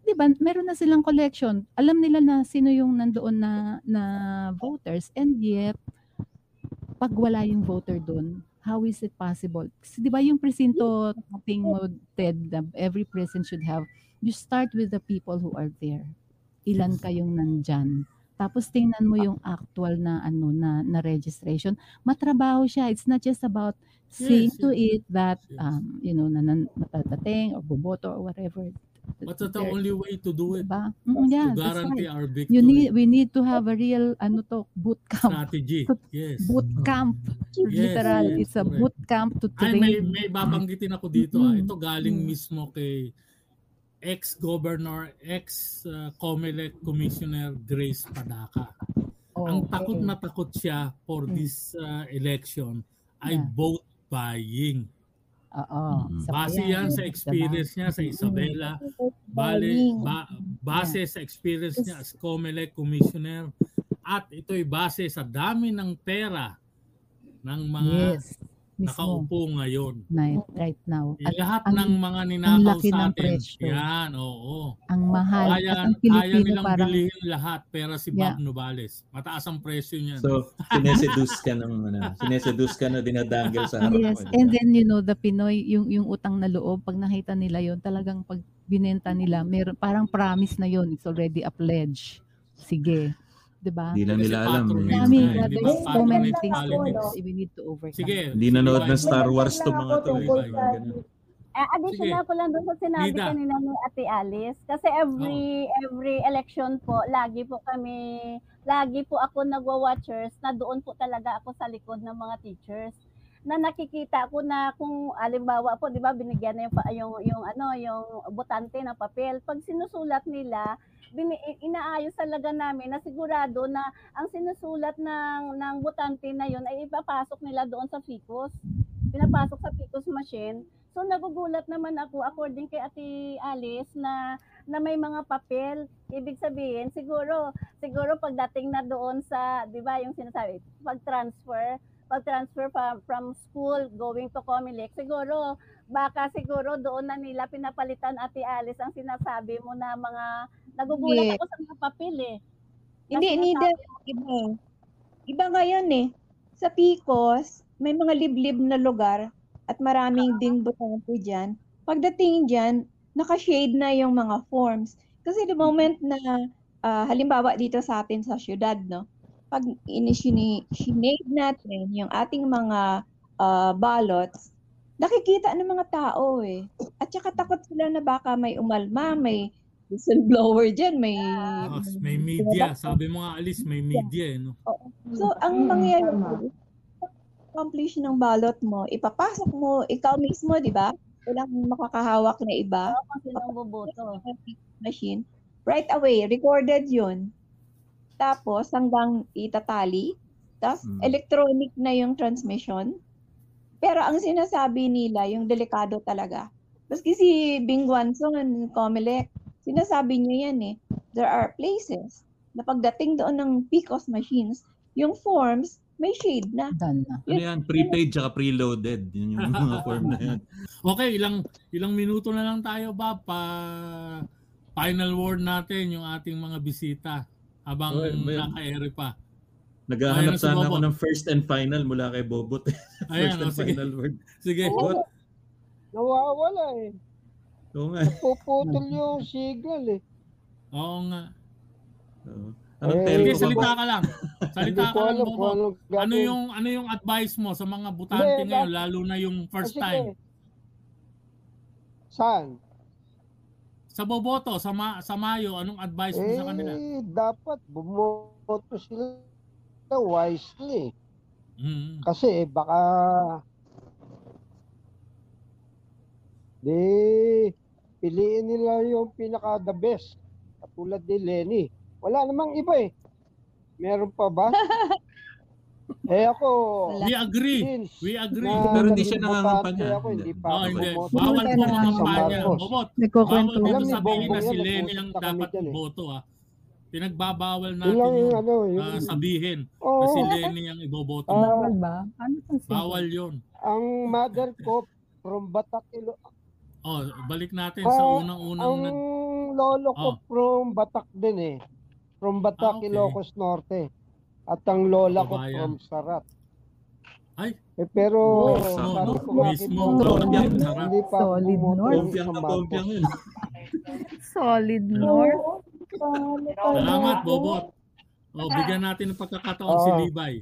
'Di ba? Meron na silang collection. Alam nila na sino yung nandoon na na voters and yet pag wala yung voter doon, how is it possible? Kasi 'di ba yung presinto thing mo Ted, every precinct should have you start with the people who are there. Ilan kayong nandyan? Tapos tingnan mo yung actual na ano na, na registration. Matrabaho siya. It's not just about seeing Yes, to yes. it that Yes. um you know na, na natatating or boboto or whatever. But that's the only way to do it. diba? Mm, yeah, to guarantee right. our victory. You need we need to have a real ano to boot camp. strategy. *laughs* Yes. Boot camp. Yes, Literal, yes, it's a correct. boot camp to Ay, may, train. may babanggitin ako dito. ah. Mm-mm. Ito galing Mm. mismo kay ex-governor, ex-COMELEC Commissioner Grace Padaka. Ang Okay. takot na takot siya for Mm. this uh, election ay Yeah. vote buying. Oo. Mm. pa Base yan sa Diba? experience niya sa Isabela. Bale, ba, base sa experience niya as COMELEC Commissioner. At ito'y base sa dami ng pera ng mga Yes. Mismo. nakaupo ngayon. Night, right now. At Lahat ang- ng mga ninakaw sa atin. presyo. Yan, oo. ang mahal. Kaya, At ang kaya Pilipino nilang parang bilihin lahat pera si Yeah. Bob Nuvales. Mataas ang presyo niyan. So, sineseduce ka ng ano, sineseduce ka na dinadangle sa harap Yes, and then you know the Pinoy yung yung utang na loob pag nakita nila yon talagang pag binenta nila meron parang promise na yon it's already a pledge. Sige. 'Di ba? Hindi lang nila alam. eh. Na, God, hindi ba? there's so many things that we need to overcome. Sige. Hindi nanood ng sige, Star. Wars to mga to. Eh. Eh, additional ko lang doon sa sinabi Nida. kanina ni Ate Alice. Kasi every every election po, lagi po kami, lagi po ako nagwa-watchers na doon po talaga ako sa likod ng mga teachers na nakikita ko na kung alimbawa po 'di ba binigyan na yung, yung yung ano yung botante ng papel pag sinusulat nila inaayos talaga namin na sigurado na ang sinusulat ng ng botante na yon ay ipapasok nila doon sa FICOS pinapasok sa PICOS machine So nagugulat naman ako according kay Ate Alice na na may mga papel. Ibig sabihin siguro siguro pagdating na doon sa 'di ba yung sinasabi pag-transfer pag-transfer from, from school going to Comelec siguro baka siguro doon na nila pinapalitan Ate Alice ang sinasabi mo na mga nagugulat Hindi. ako sa mga papel eh. Na Hindi, Nida, iba. Iba ngayon eh. Sa Picos, may mga liblib na lugar at maraming ding botante dyan. Pagdating dyan, nakashade na yung mga forms. Kasi the moment na, ah, halimbawa dito sa atin sa syudad, no? Pag in-shade natin yung ating mga ah, ballots, nakikita ng mga tao eh. At saka takot sila na baka may umalma, may whistleblower dyan, may... Oh, may media. Sabi mo nga, Alice, may media. Eh, no? So, ang mangyayari, accomplish ng ballot mo, ipapasok mo, ikaw mismo, di ba? Walang makakahawak na iba. Oo, sinong boboto. Machine. Right away, recorded yun. Tapos, hanggang itatali. Tapos, Mm. electronic na yung transmission. Pero ang sinasabi nila, yung delikado talaga. Maski si Bing Wanson, Comelec, sinasabi niya yan eh. There are places na pagdating doon ng PCOS machines, yung forms, may shade na. Done na. Ano yan? Prepaid tsaka preloaded. Yun yung *laughs* mga form na yan. Okay, ilang ilang minuto na lang tayo ba pa final word natin yung ating mga bisita habang well, naka-ere pa. Naghahanap Ayun, si sana ako ng first and final mula kay Bobot. *laughs* Ayan, first and sige. final word. *laughs* Sige. Bobot. Nawawala eh. Oo nga. Puputol *laughs* yung signal eh. Oo nga. Oo. Anong Eh, telco salita ka lang. Salita ka lang, anong Ano yung ano yung advice mo sa mga butante ngayon lalo na yung first Ah, sige. time? Saan? Sa boboto, sa ma- sa Mayo, anong advice mo sa kanila? Eh, dapat bumoto sila wisely. Mm. Kasi eh, baka di piliin nila yung pinaka the best. Katulad ni Lenny. Wala namang iba eh. Meron pa ba? *laughs* eh ako, We agree. since We agree. na Pero hindi siya nangangampanya. Ako, hindi pa Oh, hindi. Bawal po mangampanya. Marcos. Bobot. Bawal ni sabihin na si Lenny ang dapat eh. iboto ah. Pinagbabawal natin yung yun. ano, yung, ah, sabihin na oo, si Lenny ang iboboto Ah, mo. Bawal ba? Ano Bawal yun. ang mother ko from Batak, Ilo- Oh, balik natin sa Ah, unang-unang ang nag... lolo ko Oh. from Batak din eh. From Batak, Ah, okay. Ilocos Norte. At ang lola ko Kabayan. from Sarat. Ay. Eh, pero Oh, sabi no, no, mismo. Kabayan. hindi pa Solid North. Sa na. Solid North. Salamat, Bobot. Oh, bigyan natin ng pagkakataon si Ah. Levi.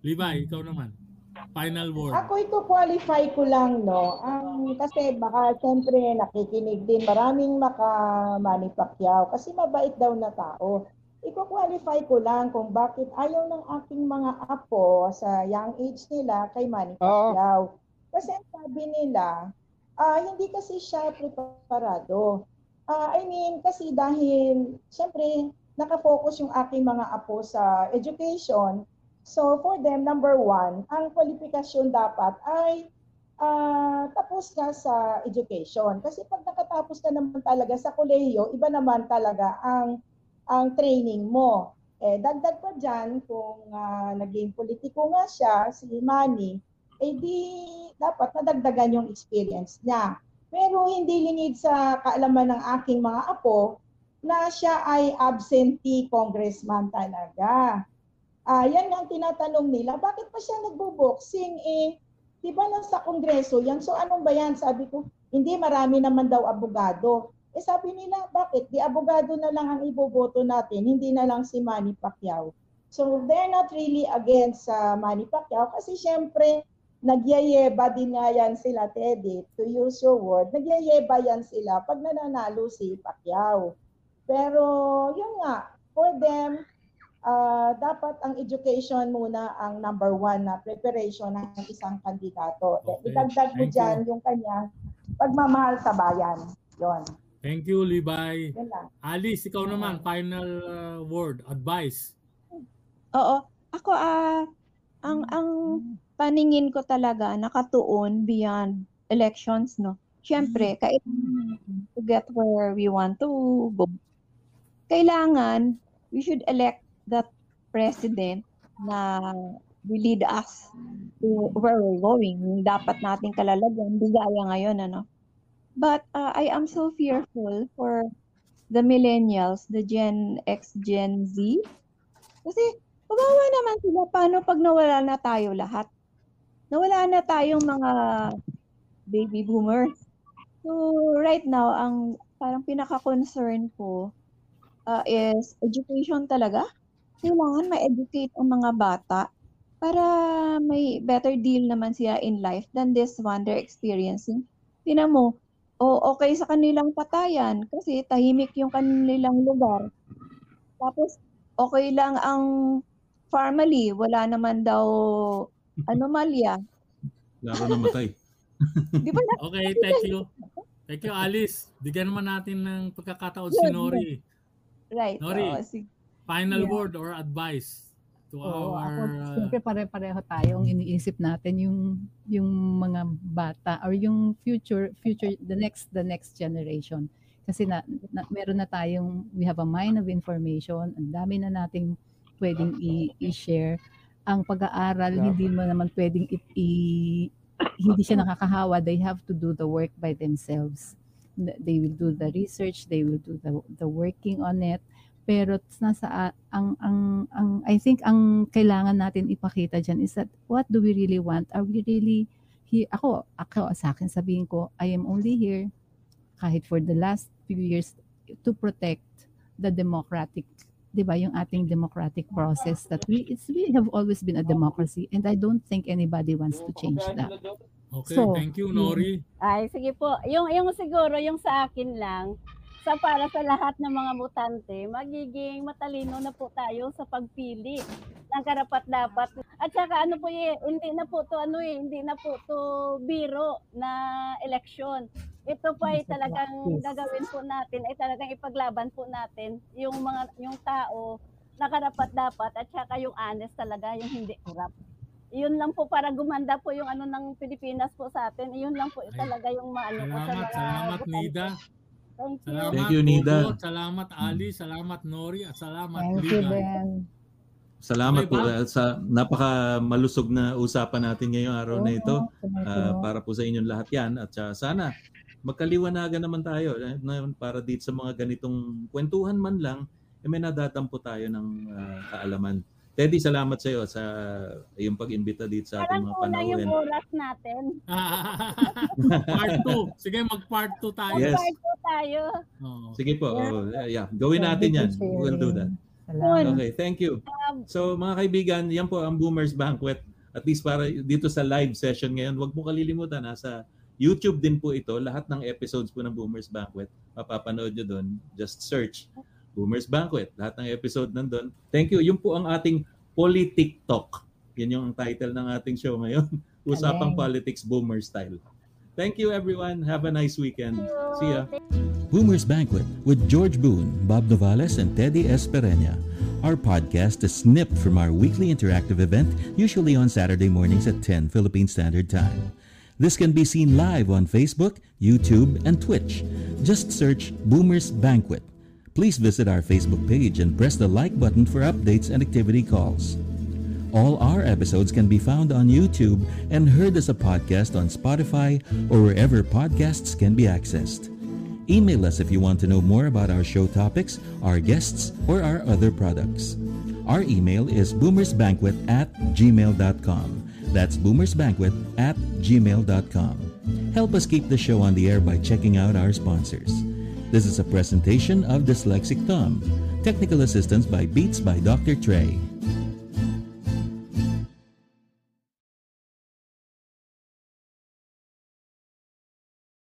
Levi, ikaw naman. Final word. Ako ito qualify ko lang, no? Ang, kasi baka siyempre nakikinig din maraming maka Manny Pacquiao kasi mabait daw na tao. Iko-qualify ko lang kung bakit ayaw ng aking mga apo sa young age nila kay Manny Pacquiao. Kasi ang sabi nila, ah, hindi kasi siya preparado. Ah, I mean, kasi dahil, siyempre, nakafocus yung aking mga apo sa education, So for them, number one, ang kwalifikasyon dapat ay ah, tapos ka sa education. Kasi pag nakatapos ka naman talaga sa kolehiyo, iba naman talaga ang ang training mo. Eh, dagdag pa dyan, kung ah, naging politiko nga siya, si Manny, eh di dapat nadagdagan yung experience niya. Pero hindi lingid sa kaalaman ng aking mga apo na siya ay absentee congressman talaga. Ah, yan ang tinatanong nila, bakit pa siya nagbo-boxing eh? 'Di ba nasa kongreso yan? So anong ba yan? Sabi ko, hindi marami naman daw abogado. Eh sabi nila, bakit? Di abogado na lang ang iboboto natin, hindi na lang si Manny Pacquiao. So they're not really against sa Manny Pacquiao kasi syempre nagyayeba din nga yan sila, Teddy, to use your word, nagyayeba yan sila pag nananalo si Pacquiao. Pero yun nga, for them, ah, dapat ang education muna ang number one na preparation ng isang kandidato. Okay. Idagdag ko Thank dyan yung kanyang pagmamahal sa bayan. Yon. Thank you, Levi. Yun lang. Alice, ikaw naman, final uh, word, advice. Oo. Ako, ah, ang, ang paningin ko talaga nakatuon beyond elections, no? Siyempre, kailangan to get where we want to go. Kailangan, we should elect that president na will lead us to where we're going. Yung dapat nating kalalagyan, gaya ngayon, ano? But uh, I am so fearful for the millennials, the Gen X, Gen Z. Kasi kawawa naman sila. Paano pag nawala na tayo lahat? Nawala na tayong mga baby boomers. So right now, ang parang pinaka-concern ko uh, is education talaga. Kailangan ma-educate ang mga bata para may better deal naman sila in life than this one they're experiencing. Tinan mo, o okay sa kanilang patayan kasi tahimik yung kanilang lugar. Tapos okay lang ang family, wala naman daw anomalya. Laro namatay. *laughs* Di ba na? Okay, thank you. Thank you, Alice. Bigyan naman natin ng pagkakataon si Good, Nori. Right. Nori. oo, sige. Final Yeah. word or advice to ako, our... uh, siyempre pare-pareho tayong iniisip natin yung yung mga bata or yung future future the next the next generation. Kasi na, na meron na tayong we have a mine of information, ang dami na nating pwedeng i- i-share. Ang pag-aaral Yeah. hindi mo naman pwedeng i, i- hindi siya nakakahawa. They have to do the work by themselves. They will do the research, they will do the the working on it pero nasa ang ang ang I think ang kailangan natin ipakita diyan is that what do we really want? Are we really here? Ako, ako sa akin sabihin ko, I am only here kahit for the last few years to protect the democratic 'di ba yung ating democratic process that we it's we have always been a democracy and I don't think anybody wants to change that. Okay, So, thank you. Nori. Ay, sige po. Yung, yung siguro, yung sa akin lang, sa para sa lahat ng mga butante, magiging matalino na po tayo sa pagpili ng karapat-dapat. At saka ano po eh, hindi na po to ano eh, hindi na po to biro na eleksyon. ito po ay talagang gagawin po natin, ay talagang ipaglaban po natin yung mga yung tao na karapat dapat at saka yung honest talaga, yung hindi corrupt. Yun lang po para gumanda po yung ano ng Pilipinas po sa atin. Yun lang po Ay, talaga yung maano po sa Salamat, mga salamat. Nida. Thank you. Salamat Thank you, Nida. Ugo, salamat Ali, salamat Nori, at salamat Thank you, Ligan. Ben. Salamat Okay po uh, sa napaka malusog na usapan natin ngayong araw na ito. Ah, para po sa inyong lahat yan at ah, sana magkaliwanagan naman tayo eh, na- para dito sa mga ganitong kwentuhan man lang eh, may nadatampo tayo ng ah, kaalaman. Teddy, salamat sa iyo sa iyong pag-imbita dito sa ating Parang mga kulang yung panahon. oras natin. *laughs* part 2. Sige, mag part 2 tayo. Yes. Part po tayo. Oo. Sige po, oh, yeah, gawin natin yan. We'll do that. Salamat. Okay, thank you. Um, So mga kaibigan, yan po ang Boomers Banquet. At least para dito sa live session ngayon, huwag mo kalilimutan, nasa YouTube din po ito. Lahat ng episodes po ng Boomers Banquet, mapapanood nyo doon. Just search Boomers Banquet. Lahat ng episode nandun. Thank you. Yun po ang ating Politik-Talk. Yan yung title ng ating show ngayon. *laughs* Usapang Galing. Politics Boomer Style. Thank you everyone. Have a nice weekend. See ya. Boomer's Banquet with George Boone, Bob Novales, and Teddy Espereña. Our podcast is snipped from our weekly interactive event, usually on Saturday mornings at 10 Philippine Standard Time. This can be seen live on Facebook, YouTube, and Twitch. Just search Boomer's Banquet. Please visit our Facebook page and press the like button for updates and activity calls. All our episodes can be found on YouTube and heard as a podcast on Spotify or wherever podcasts can be accessed. Email us if you want to know more about our show topics, our guests, or our other products. Our email is boomersbanquet at gmail.com. That's boomersbanquet at gmail.com. Help us keep the show on the air by checking out our sponsors. This is a presentation of Dyslexic Thumb. Technical assistance by Beats by Dr. Trey.